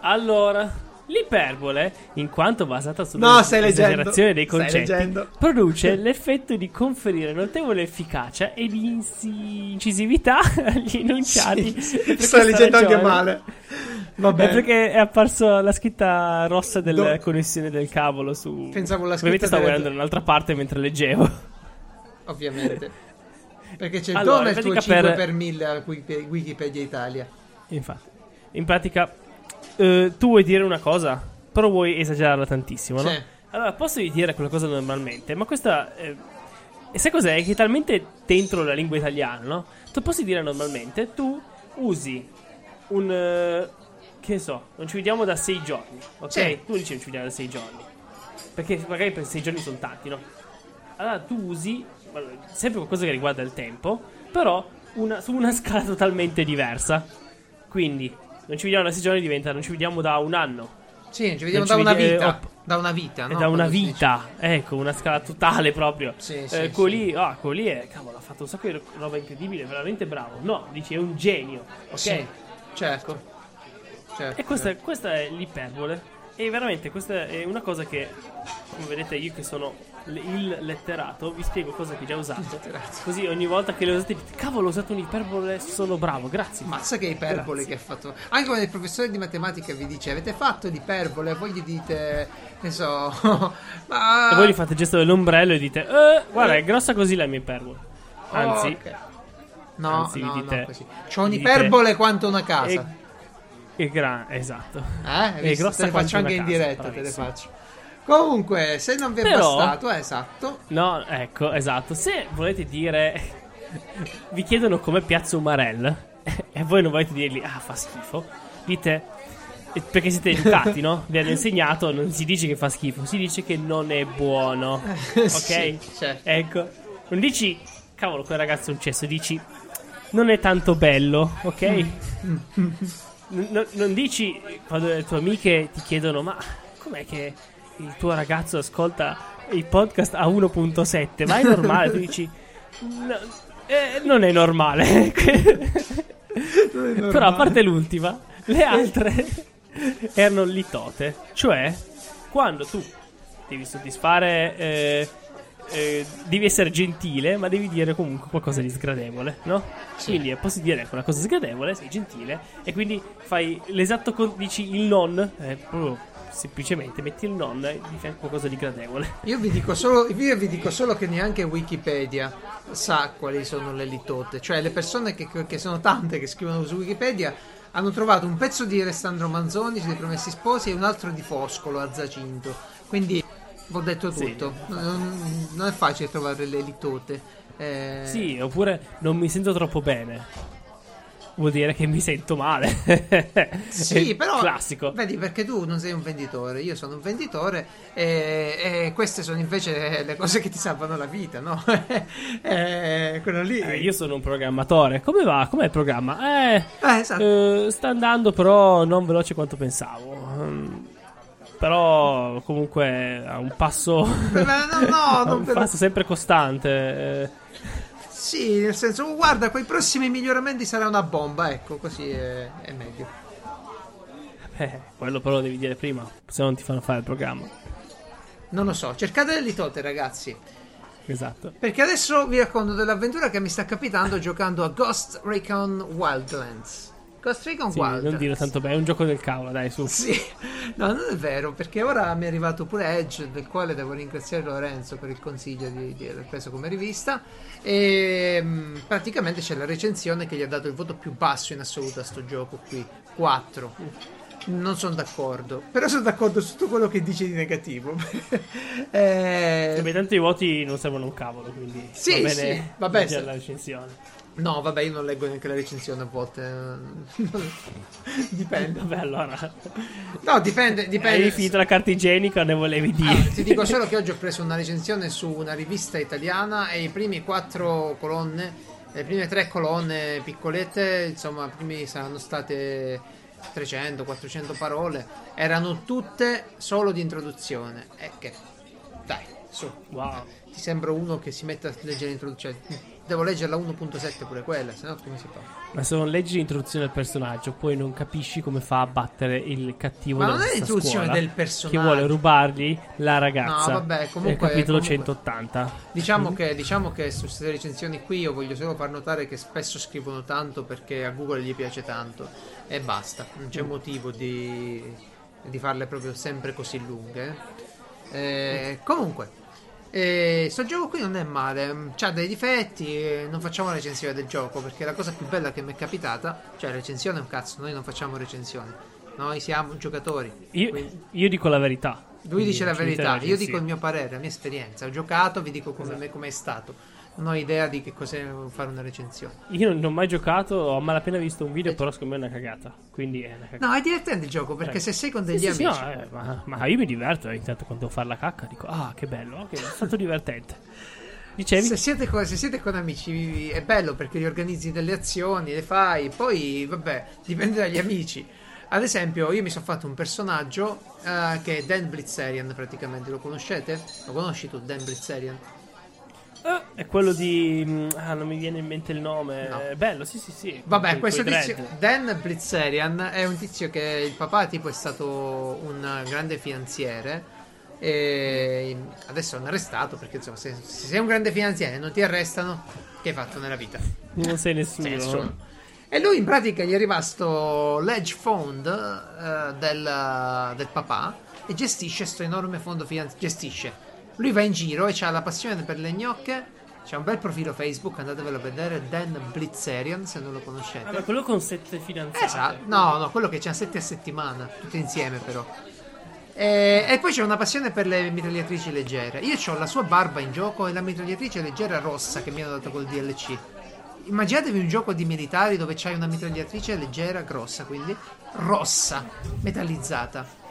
Allora, l'iperbole, in quanto basata No, sull'esagerazione leggendo. dei concetti, produce l'effetto di conferire notevole efficacia e di insi- incisività agli enunciati. Sì, per sto leggendo anche ragione- male. Va È perché è apparso la scritta rossa della Do- connessione del cavolo su. Pensavo la Ovviamente scritta stavo delle- guardando da un'altra parte mentre leggevo. Ovviamente. Perché c'è il dono e il tuo pratica 5 per- per 1000 al Wiki- Wikipedia Italia. Infatti, in pratica, eh, tu vuoi dire una cosa, però vuoi esagerarla tantissimo, no? Sì. Allora, posso dire quella cosa normalmente, ma questa. Eh, e sai cos'è? Che è talmente dentro la lingua italiana, no? Tu posso dire normalmente, tu usi un. eh, che so, non ci vediamo da sei giorni, ok? Sì. Tu dici non ci vediamo da sei giorni. Perché magari per sei giorni sono tanti, no? Allora tu usi sempre qualcosa che riguarda il tempo, però una- su una scala totalmente diversa. Quindi, non ci vediamo da sei giorni diventa non ci vediamo da un anno. Sì, ci vediamo Non da ci una vedi- vita. eh, Da una vita, no? da una Quando vita, ecco, una scala totale proprio. Sì, sì, eh, quello sì. ah, quello lì è, cavolo, ha fatto un sacco di roba incredibile, veramente bravo. No, dici, è un genio, ok? dice. Sì, certo. certo. E questa, questa è l'iperbole. E veramente questa è una cosa che, come vedete, io che sono l- il letterato, vi spiego cosa che ho già usato. Letterato. Così ogni volta che le usate dite, cavolo, ho usato un'iperbole, sono bravo, grazie. Mazza che iperbole che ha fatto. Anche quando il professore di matematica vi dice avete fatto l'iperbole, voi gli dite, ne so, ma... E voi gli fate il gesto dell'ombrello e dite, eh, guarda, è grossa così la mia iperbole. Anzi, ok. No, anzi, no, dite- no, così. C'ho vi dite- un'iperbole quanto una casa. è, è gran- esatto. Eh? Visto? grossa te le faccio anche in casa, diretta, te le faccio. Comunque, se non vi è Però- bastato, eh, esatto. No, ecco, esatto. Se volete dire, vi chiedono come piazza un marel e voi non volete dirgli, ah, fa schifo, dite, eh, perché siete educati, no? Vi hanno insegnato, non si dice che fa schifo, si dice che non è buono. Ok? Sì, certo. Ecco, non dici, cavolo, quel ragazzo è un cesso, dici, non è tanto bello, ok? Non- non dici quando le tue amiche ti chiedono, ma com'è che il tuo ragazzo ascolta il podcast a 1.7? Ma è normale? tu dici, "No, eh, non è normale. Però a parte l'ultima, le altre erano litote. Cioè, quando tu devi soddisfare. eh, eh, devi essere gentile, ma devi dire comunque qualcosa di sgradevole, no? Quindi eh, posso dire una cosa sgradevole, sei gentile, e quindi fai l'esatto con- dici il non, eh, proprio semplicemente metti il non e di fianco qualcosa di gradevole. Io vi, dico solo, io vi dico solo che neanche Wikipedia sa quali sono le litote. Cioè, le persone che, che sono tante che scrivono su Wikipedia hanno trovato un pezzo di Alessandro Manzoni sui Promessi Sposi e un altro di Foscolo a Zacinto. Quindi ho detto Sì. tutto. Non, non è facile trovare le litote. Eh, Sì, oppure non mi sento troppo bene. Vuol dire che mi sento male. Sì, però classico. vedi perché tu non sei un venditore, io sono un venditore e, e queste sono invece le cose che ti salvano la vita, no? Eh, quello lì. Eh, io sono un programmatore. Come va? Com'è il programma? Eh, Eh, esatto. eh, sta andando però non veloce quanto pensavo. Però comunque ha un passo Eh, no, no, un per- passo sempre costante. eh. Sì, nel senso, oh, guarda, con i prossimi miglioramenti sarà una bomba, ecco, così è, è meglio. Eh, quello però lo devi dire prima, se no non ti fanno fare il programma. Non lo so, cercate le litote, ragazzi. Esatto. Perché adesso vi racconto dell'avventura che mi sta capitando giocando a Ghost Recon Wildlands. Ghost Recon Sì, Wildlands. non dirlo tanto bene, è un gioco del cavolo, dai, su. Sì, no, non è vero, perché ora mi è arrivato pure Edge, del quale devo ringraziare Lorenzo per il consiglio di, di aver preso come rivista. E mh, praticamente c'è la recensione che gli ha dato il voto più basso in assoluto a sto gioco qui, 4. Non sono d'accordo, però sono d'accordo su tutto quello che dice di negativo. eh, Vabbè, tanto i voti non servono un cavolo, quindi Sì, va bene sì, vabbè, se- la recensione. No, vabbè, io non leggo neanche la recensione a volte. dipende. Vabbè, allora. No, dipende, dipende. Hai finito la carta igienica, ne volevi dire? Allora, ti dico solo che oggi ho preso una recensione su una rivista italiana e i primi quattro colonne, le prime tre colonne piccolette, insomma, primi saranno state 300-400 parole, erano tutte solo di introduzione. E che, dai, su, Wow. Ti sembra uno che si mette a leggere l'introduzione. Devo leggerla 1.7 pure quella, se no come si fa? Ma se non leggi l'introduzione del personaggio, poi non capisci come fa a battere il cattivo Ma non è l'introduzione scuola del personaggio. Che vuole rubargli la ragazza. No, vabbè, comunque- Nel capitolo comunque- 180. Diciamo che, diciamo che su queste recensioni qui io voglio solo far notare che spesso scrivono tanto perché a Google gli piace tanto e basta, non c'è motivo di, di farle proprio sempre così lunghe. Eh, comunque, eh, sto gioco qui non è male, ha dei difetti, non facciamo recensione del gioco perché la cosa più bella che mi è capitata, cioè recensione è un cazzo, noi non facciamo recensioni, noi siamo giocatori. Io, Quindi- io dico la verità. lui dice la verità, io l'agenzia. dico il mio parere, la mia esperienza. Ho giocato, vi dico come Esatto. come è stato. Non ho idea di che cos'è fare una recensione. Io non, non ho mai giocato, ho malapena visto un video, però secondo me è una cagata. Quindi è una cagata. No, è divertente il gioco perché Eh. se sei con Sì, degli sì, sì, amici. no, eh, ma, ma io mi diverto. eh, Intanto quando devo fare la cacca dico, ah, che bello, ok, è stato divertente. Dicevi? Se siete, con, se siete con amici è bello perché gli organizzi delle azioni, le fai, poi vabbè, dipende dagli amici. Ad esempio, io mi sono fatto un personaggio eh, che è Dan Blitzerian praticamente, lo conoscete? Lo conosci tu, Dan Blitzerian? Ah, è quello di. mm, Ah, non mi viene in mente il nome. No. È bello, sì, sì, sì. Vabbè, Coi- questo tizio, dread. Dan Blitzerian, è un tizio che il papà tipo è stato un grande finanziere e adesso è un arrestato perché insomma se, se sei un grande finanziere e non ti arrestano, che hai fatto nella vita? Non sei nessuno. Sei nessuno. E lui in pratica gli è rimasto l'edge fund eh, del, del papà e gestisce questo enorme fondo finanziario. Gestisce. Lui va in giro e ha la passione per le gnocche. C'è un bel profilo Facebook, andatevelo a vedere, Dan Blitzerian, se non lo conoscete. Vabbè, quello con sette fidanzate. Esatto, no, no, quello che c'ha 7 a settimana, tutte insieme però. E, e poi c'è una passione per le mitragliatrici leggere. Io ho la sua barba in gioco e la mitragliatrice leggera rossa che mi hanno dato col DLC. Immaginatevi un gioco di militari dove c'hai una mitragliatrice leggera, grossa, quindi rossa, metallizzata.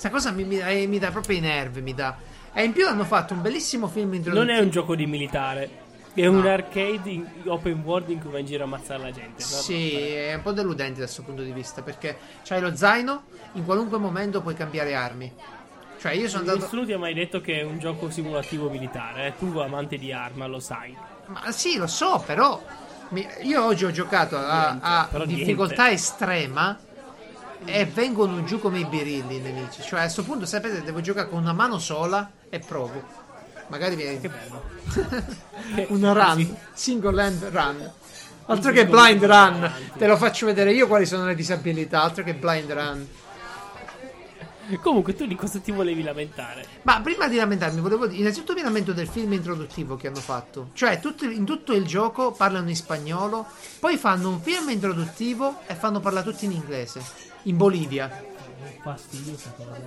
Sta cosa mi, mi- eh, mi dà proprio i nervi, mi dà. E in più hanno fatto un bellissimo film introduttivo. Non è un gioco di militare. È un arcade in open world in cui vai in giro a ammazzare la gente. no? Sì, è un po' deludente da questo punto di vista perché c'hai lo zaino, in qualunque momento puoi cambiare armi. Cioè io sono andato... Nessuno ti ha mai detto che è un gioco simulativo militare. eh. Tu, amante di arma, lo sai. Ma sì, lo so, però... mi- Io oggi ho giocato a, Niente, a difficoltà niente. estrema e vengono giù come i birilli i nemici. Cioè a questo punto sapete, devo giocare con una mano sola e provo. Magari viene... Che bello. una run, single hand run. Altro che blind run, te lo faccio vedere io quali sono le disabilità, altro che blind run. Comunque, tu di cosa ti volevi lamentare? Ma prima di lamentarmi, volevo dire, innanzitutto mi lamento del film introduttivo che hanno fatto. Cioè, tutto- in tutto il gioco parlano in spagnolo, poi fanno un film introduttivo e fanno parlare tutti in inglese. In Bolivia. Fastidio.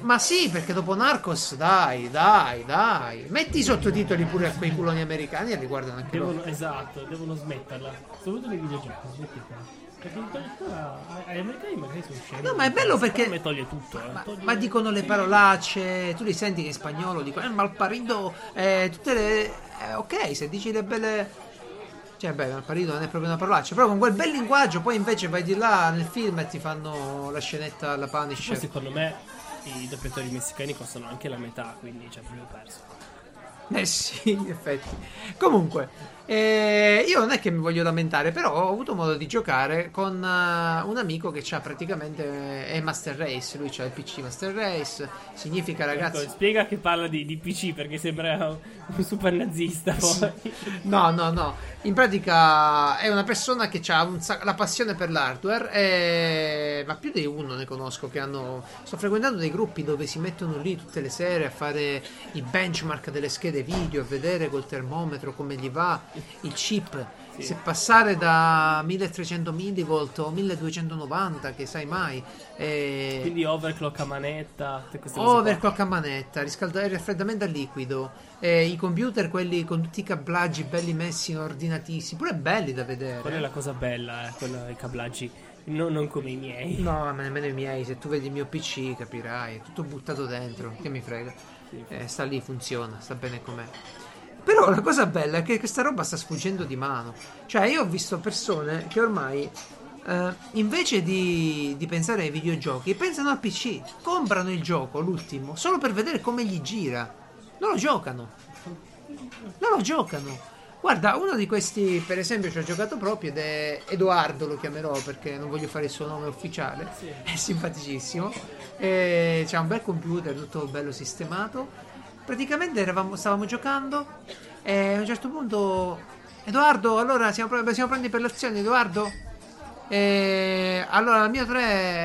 Ma sì, perché dopo Narcos, dai, dai, dai. Metti i sottotitoli pure a quei culoni americani e li guardano anche loro. Devono, esatto, devono smetterla. Soprattutto nei videogiochi, smettetela. Perché addirittura agli americani magari sono scemi. No, ma è bello perché- Me toglie tutto, eh. Ma, Toglie- ma dicono le parolacce, tu li senti che in spagnolo dicono, eh, malparido, eh, tutte le... eh, ok, se dici le belle... Cioè, beh, malparido non è proprio una parolaccia, però con quel bel linguaggio poi invece vai di là nel film e ti fanno la scenetta alla Punisher. secondo me i doppiatori messicani costano anche la metà, quindi ci ha proprio perso. Eh sì, in effetti. Comunque, E io non è che mi voglio lamentare, però ho avuto modo di giocare con uh, un amico che ha praticamente è Master Race. Lui ha il PC Master Race. Significa, ragazzi. Ecco, spiega che parla di, di, PC perché sembra un super nazista. Poi. no, no, no. In pratica è una persona che ha sac- la passione per l'hardware. E... Ma più di uno ne conosco che hanno. Sto frequentando dei gruppi dove si mettono lì tutte le sere a fare i benchmark delle schede video, a vedere col termometro come gli va il chip. Sì. Se passare da 1300 mV o 1290, che sai mai. Eh, Quindi overclock a manetta. Overclock a manetta, riscaldare raffreddamento a liquido. Eh, I computer, quelli con tutti i cablaggi belli messi, ordinatissimi, pure belli da vedere. Quella è la cosa bella, eh, quello, i cablaggi. No, non come i miei. No, ma nemmeno i miei. Se tu vedi il mio PC capirai. È tutto buttato dentro. Che mi frega. Eh, sta lì, funziona, sta bene com'è. Però la cosa bella è che questa roba sta sfuggendo di mano. Cioè, io ho visto persone che ormai, eh, invece di, di, pensare ai videogiochi, pensano al PC. Comprano il gioco, l'ultimo, solo per vedere come gli gira. Non lo giocano. Non lo giocano. Guarda, uno di questi, per esempio, ci ho giocato proprio ed è Edoardo, lo chiamerò perché non voglio fare il suo nome ufficiale. Sì. È simpaticissimo. E c'ha un bel computer, tutto bello sistemato praticamente eravamo, stavamo giocando e a un certo punto Edoardo, allora siamo, siamo pronti per l'azione, Edoardo? E allora al mio 3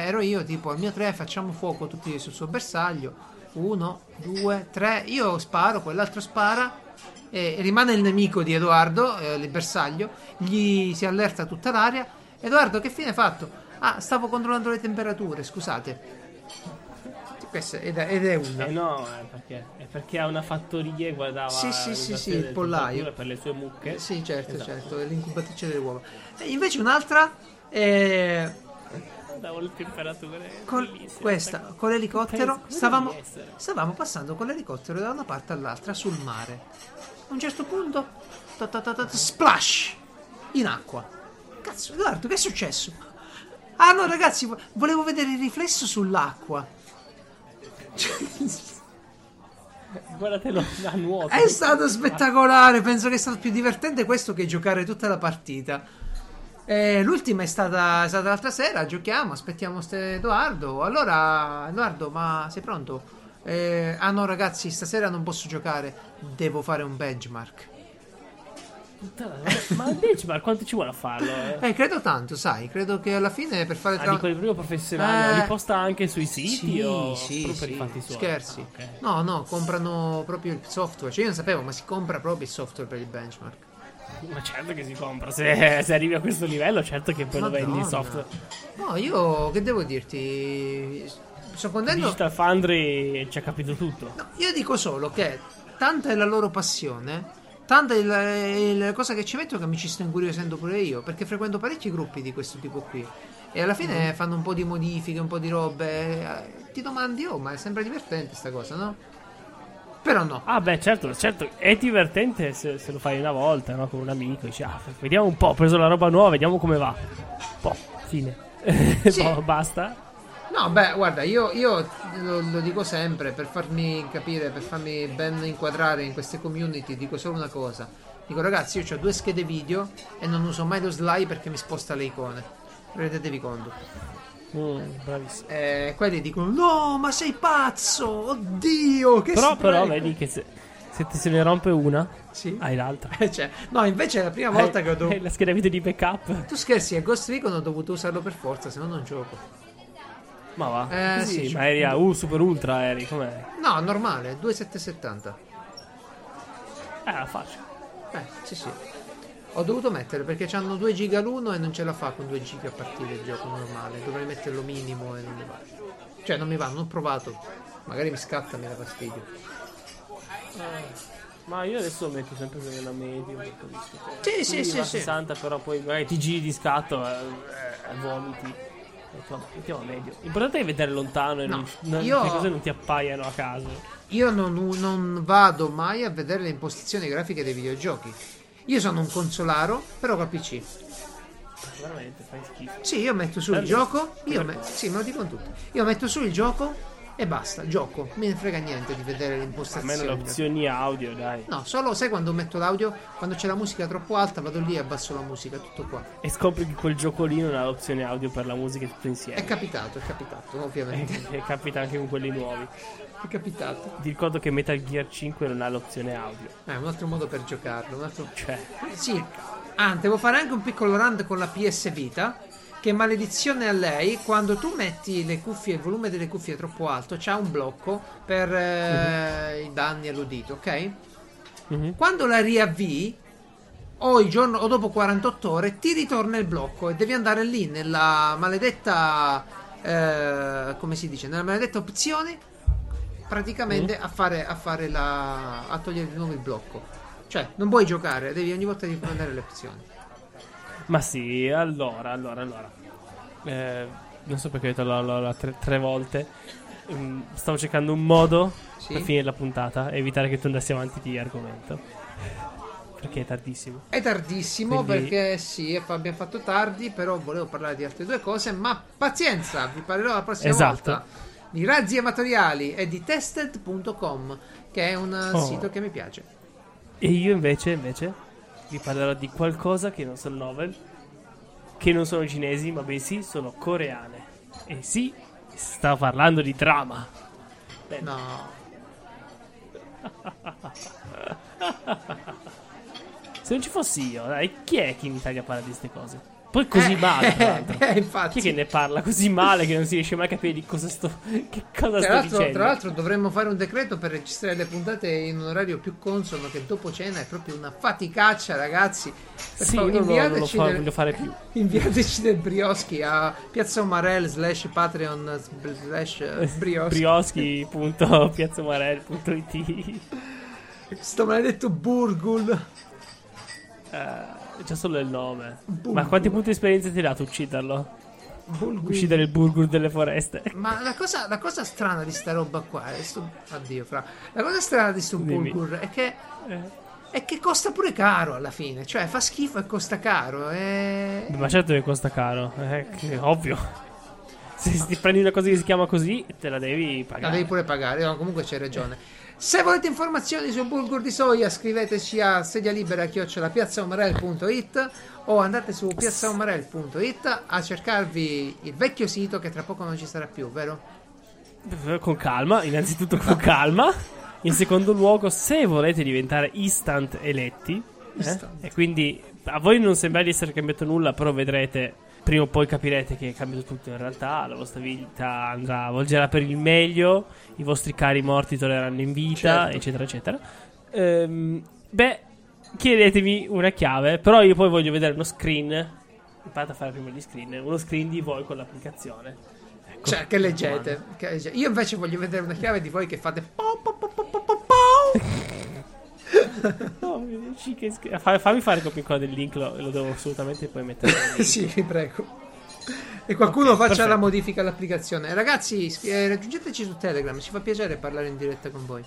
ero io, tipo al mio 3 facciamo fuoco tutti sul suo bersaglio. Uno, due, tre, io sparo, quell'altro spara. E rimane il nemico di Edoardo, eh, il bersaglio. Gli si allerta tutta l'aria. Edoardo, che fine hai fatto? Ah, stavo controllando le temperature, scusate. Questa ed è, ed è una. Eh no, è perché, è perché ha una fattoria e guardava sì, sì, sì, sì, il pollaio per le sue mucche. Eh, sì, certo, esatto. certo, è l'incubatrice delle uova. E invece un'altra è Davo le temperature. Con, questa, con l'elicottero, stavamo, stavamo passando con l'elicottero da una parte all'altra sul mare. A un certo punto, ta ta ta ta, splash in acqua. Cazzo, Edoardo, che è successo? Ah no, ragazzi, volevo vedere il riflesso sull'acqua. Guardatelo a nuoto. È stato spettacolare. Penso che è stato più divertente questo che giocare tutta la partita. Eh, l'ultima è stata, è stata, l'altra sera. Giochiamo, aspettiamo Edoardo. Allora, Edoardo, ma sei pronto? Eh, ah no, ragazzi, stasera non posso giocare. Devo fare un benchmark. Ma il benchmark quanto ci vuole a farlo? Eh? eh, credo tanto, sai. Credo che alla fine per fare. Tra... Ah, di quelli proprio professionali. Eh... Li posta anche sui siti? Sì, o sì, sì. Scherzi. Ah, okay. No, no, comprano proprio il software. Cioè, io non sapevo, ma si compra proprio il software per il benchmark. Ma certo che si compra. Se, se arrivi a questo livello, certo che poi lo vendi il software. No, io che devo dirti? Sto contento. Digital Foundry ci ha capito tutto. No, io dico solo che tanta è la loro passione Tanta la cosa che ci metto che mi ci sto incuriosendo pure io, perché frequento parecchi gruppi di questo tipo qui. E alla fine mm. fanno un po' di modifiche, un po' di robe. Eh, ti domandi, oh, ma è sempre divertente sta cosa, no? Però no. Ah, beh, certo, certo. È divertente se, se lo fai una volta, no? Con un amico. Dici, ah, vediamo un po', ho preso la roba nuova, vediamo come va. Po', fine. Sì. no, basta. No, beh, guarda, io, io lo, lo, dico sempre per farmi capire, per farmi ben inquadrare in queste community, dico solo una cosa. Dico, ragazzi, io ho due schede video e non uso mai lo slide perché mi sposta le icone. Rendetevi conto. Mm, bravissimo. Eh, quelli dicono: No, ma sei pazzo! Oddio! Che però, però vedi che se, se ti se ne rompe una, sì. hai l'altra. cioè, no, invece è la prima volta hai, che ho dovuto. La scheda video di backup. Tu scherzi, a Ghost Recon ho dovuto usarlo per forza, se no non gioco. Ma va. Eh, sì, ma eri a U Super Ultra eri, com'è? No, normale, 2770. Eh, era facile. Eh, sì, sì. Ho dovuto mettere perché hanno 2 giga l'uno e non ce la fa con 2 giga a partire il gioco normale. Dovrei metterlo minimo e non mi va. Cioè, non mi va, non ho provato. Magari mi scatta mi dà fastidio. Eh. Ma io adesso metto sempre una media. Sì, sì, sì, 60, sì. però poi magari ti giri di scatto e eh, eh, vomiti. Mettiamo, mettiamo medio. L'importante è vedere lontano e no, non, io, le cose non ti appaiano a caso. Io non, non, vado mai a vedere le impostazioni grafiche dei videogiochi. Io sono un consolaro, però col PC. Veramente, fai schifo. Sì, io metto su il gioco. Io me, sì, me lo dico tutto. Io metto su il gioco e basta, gioco. Me ne frega niente di vedere Almeno l'impostazione. le opzioni audio, dai. No, solo sai quando metto l'audio, quando c'è la musica troppo alta, vado lì e abbasso la musica, tutto qua. E scopri che quel gioco lì non ha l'opzione audio per la musica tutto È insieme. capitato, è capitato, ovviamente. E, e capita anche con quelli nuovi. È capitato. Ti ricordo che Metal Gear 5 non ha l'opzione audio. È un altro modo per giocarlo, un altro... Cioè, Sì, ah, devo fare anche un piccolo run con la PS Vita. Che maledizione a lei, quando tu metti le cuffie, il volume delle cuffie troppo alto, c'ha un blocco per eh, i danni all'udito, ok? Mhm. Quando la riavvii, o, il giorno, o dopo 48 ore, ti ritorna il blocco e devi andare lì nella maledetta, eh, come si dice, nella maledetta opzione, praticamente a fare, a fare la, a togliere di nuovo il blocco. Cioè, non puoi giocare, devi ogni volta riprendere le opzioni. Ma sì, allora, allora, allora. Eh, non so perché ho detto allora, tre, tre volte. Mm, stavo cercando un modo Sì. per finire la puntata e evitare che tu andassi avanti di argomento. Perché è tardissimo. È tardissimo Quindi- perché sì, abbiamo fatto tardi, però volevo parlare di altre due cose, ma pazienza, vi parlerò la prossima Esatto. volta di razzi amatoriali e di tested.com, che è un Oh. sito che mi piace. E io invece, invece, vi parlerò di qualcosa che non sono novel, che non sono cinesi, ma bensì sono coreane. E sì, stavo parlando di drama. Bene. No. Se non ci fossi io, dai, chi è che in Italia parla di queste cose? Poi così Eh, male, tra l'altro. eh, Chi infatti. è che ne parla così male che non si riesce mai a capire di cosa sto. Che cosa Tra sto dicendo? tra l'altro dovremmo fare un decreto per registrare le puntate in un orario più consono che dopo cena è proprio una faticaccia ragazzi Per sì, favore, non, non lo inviateci fa- del- voglio fare più. inviateci del brioschi a Piazza Omarel slash Patreon slash eh, brioschi Brioschi.piazzomarel.it sto maledetto Burgul Eh, Già solo il nome. Bulgur. Ma quanti punti di esperienza ti ha dato ucciderlo? Bulgur. Uccidere il burgur delle foreste. Ma la cosa, la cosa strana di sta roba qua è sto- Addio, fra. La cosa strana di sto Dimmi. Bulgur è che. Eh. È che costa pure caro alla fine. Cioè, fa schifo e costa caro. E... Ma certo che costa caro, eh, che- ovvio. Se ti prendi una cosa che si chiama così, te la devi La pagare. devi pure pagare, no, comunque c'hai ragione. Se volete informazioni sul bulgur di soia, scriveteci a sedialibera.piazzaomarel.it o andate su piazzaomarel.it a cercarvi il vecchio sito che tra poco non ci sarà più, vero? Con calma, innanzitutto con calma. In secondo luogo, se volete diventare instant eletti, eh, Instant. e quindi a voi non sembra di essere cambiato nulla, però vedrete, prima o poi capirete che è cambiato tutto in realtà, la vostra vita andrà, volgerà per il meglio, i vostri cari morti torneranno in vita, Certo. eccetera, eccetera. Ehm, beh, chiedetemi una chiave, però io poi voglio vedere uno screen. Imparate a fare prima gli screen, uno screen di voi con l'applicazione. Ecco, Cioè, che leggete. che leggete. Io invece voglio vedere una chiave di voi che fate. po, po, po. No, dici che sch- fa- fammi fare copia incolla del link, lo, lo devo assolutamente poi mettere. sì, vi prego. E qualcuno Ok, faccia perfetto. la modifica all'applicazione. Ragazzi, eh, raggiungeteci su Telegram, ci fa piacere parlare in diretta con voi.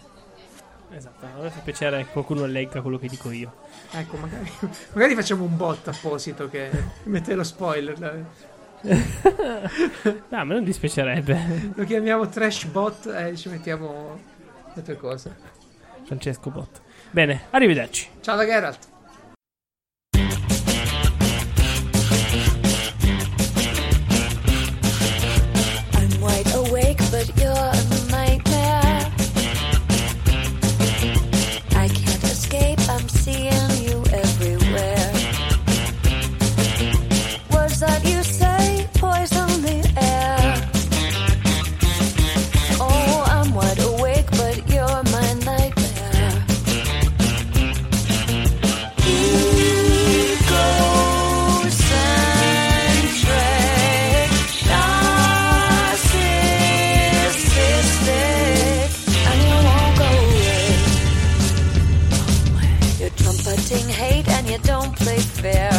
Esatto, a me fa piacere che qualcuno legga quello che dico io. Ecco, magari, magari facciamo un bot apposito che mette lo spoiler. No, a me non dispiacerebbe. Lo chiamiamo trash bot e ci mettiamo le tue cose. Francesco Bot. Bene, arrivederci. Ciao da Geralt. Fair.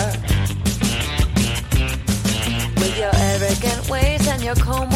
With your arrogant ways and your comb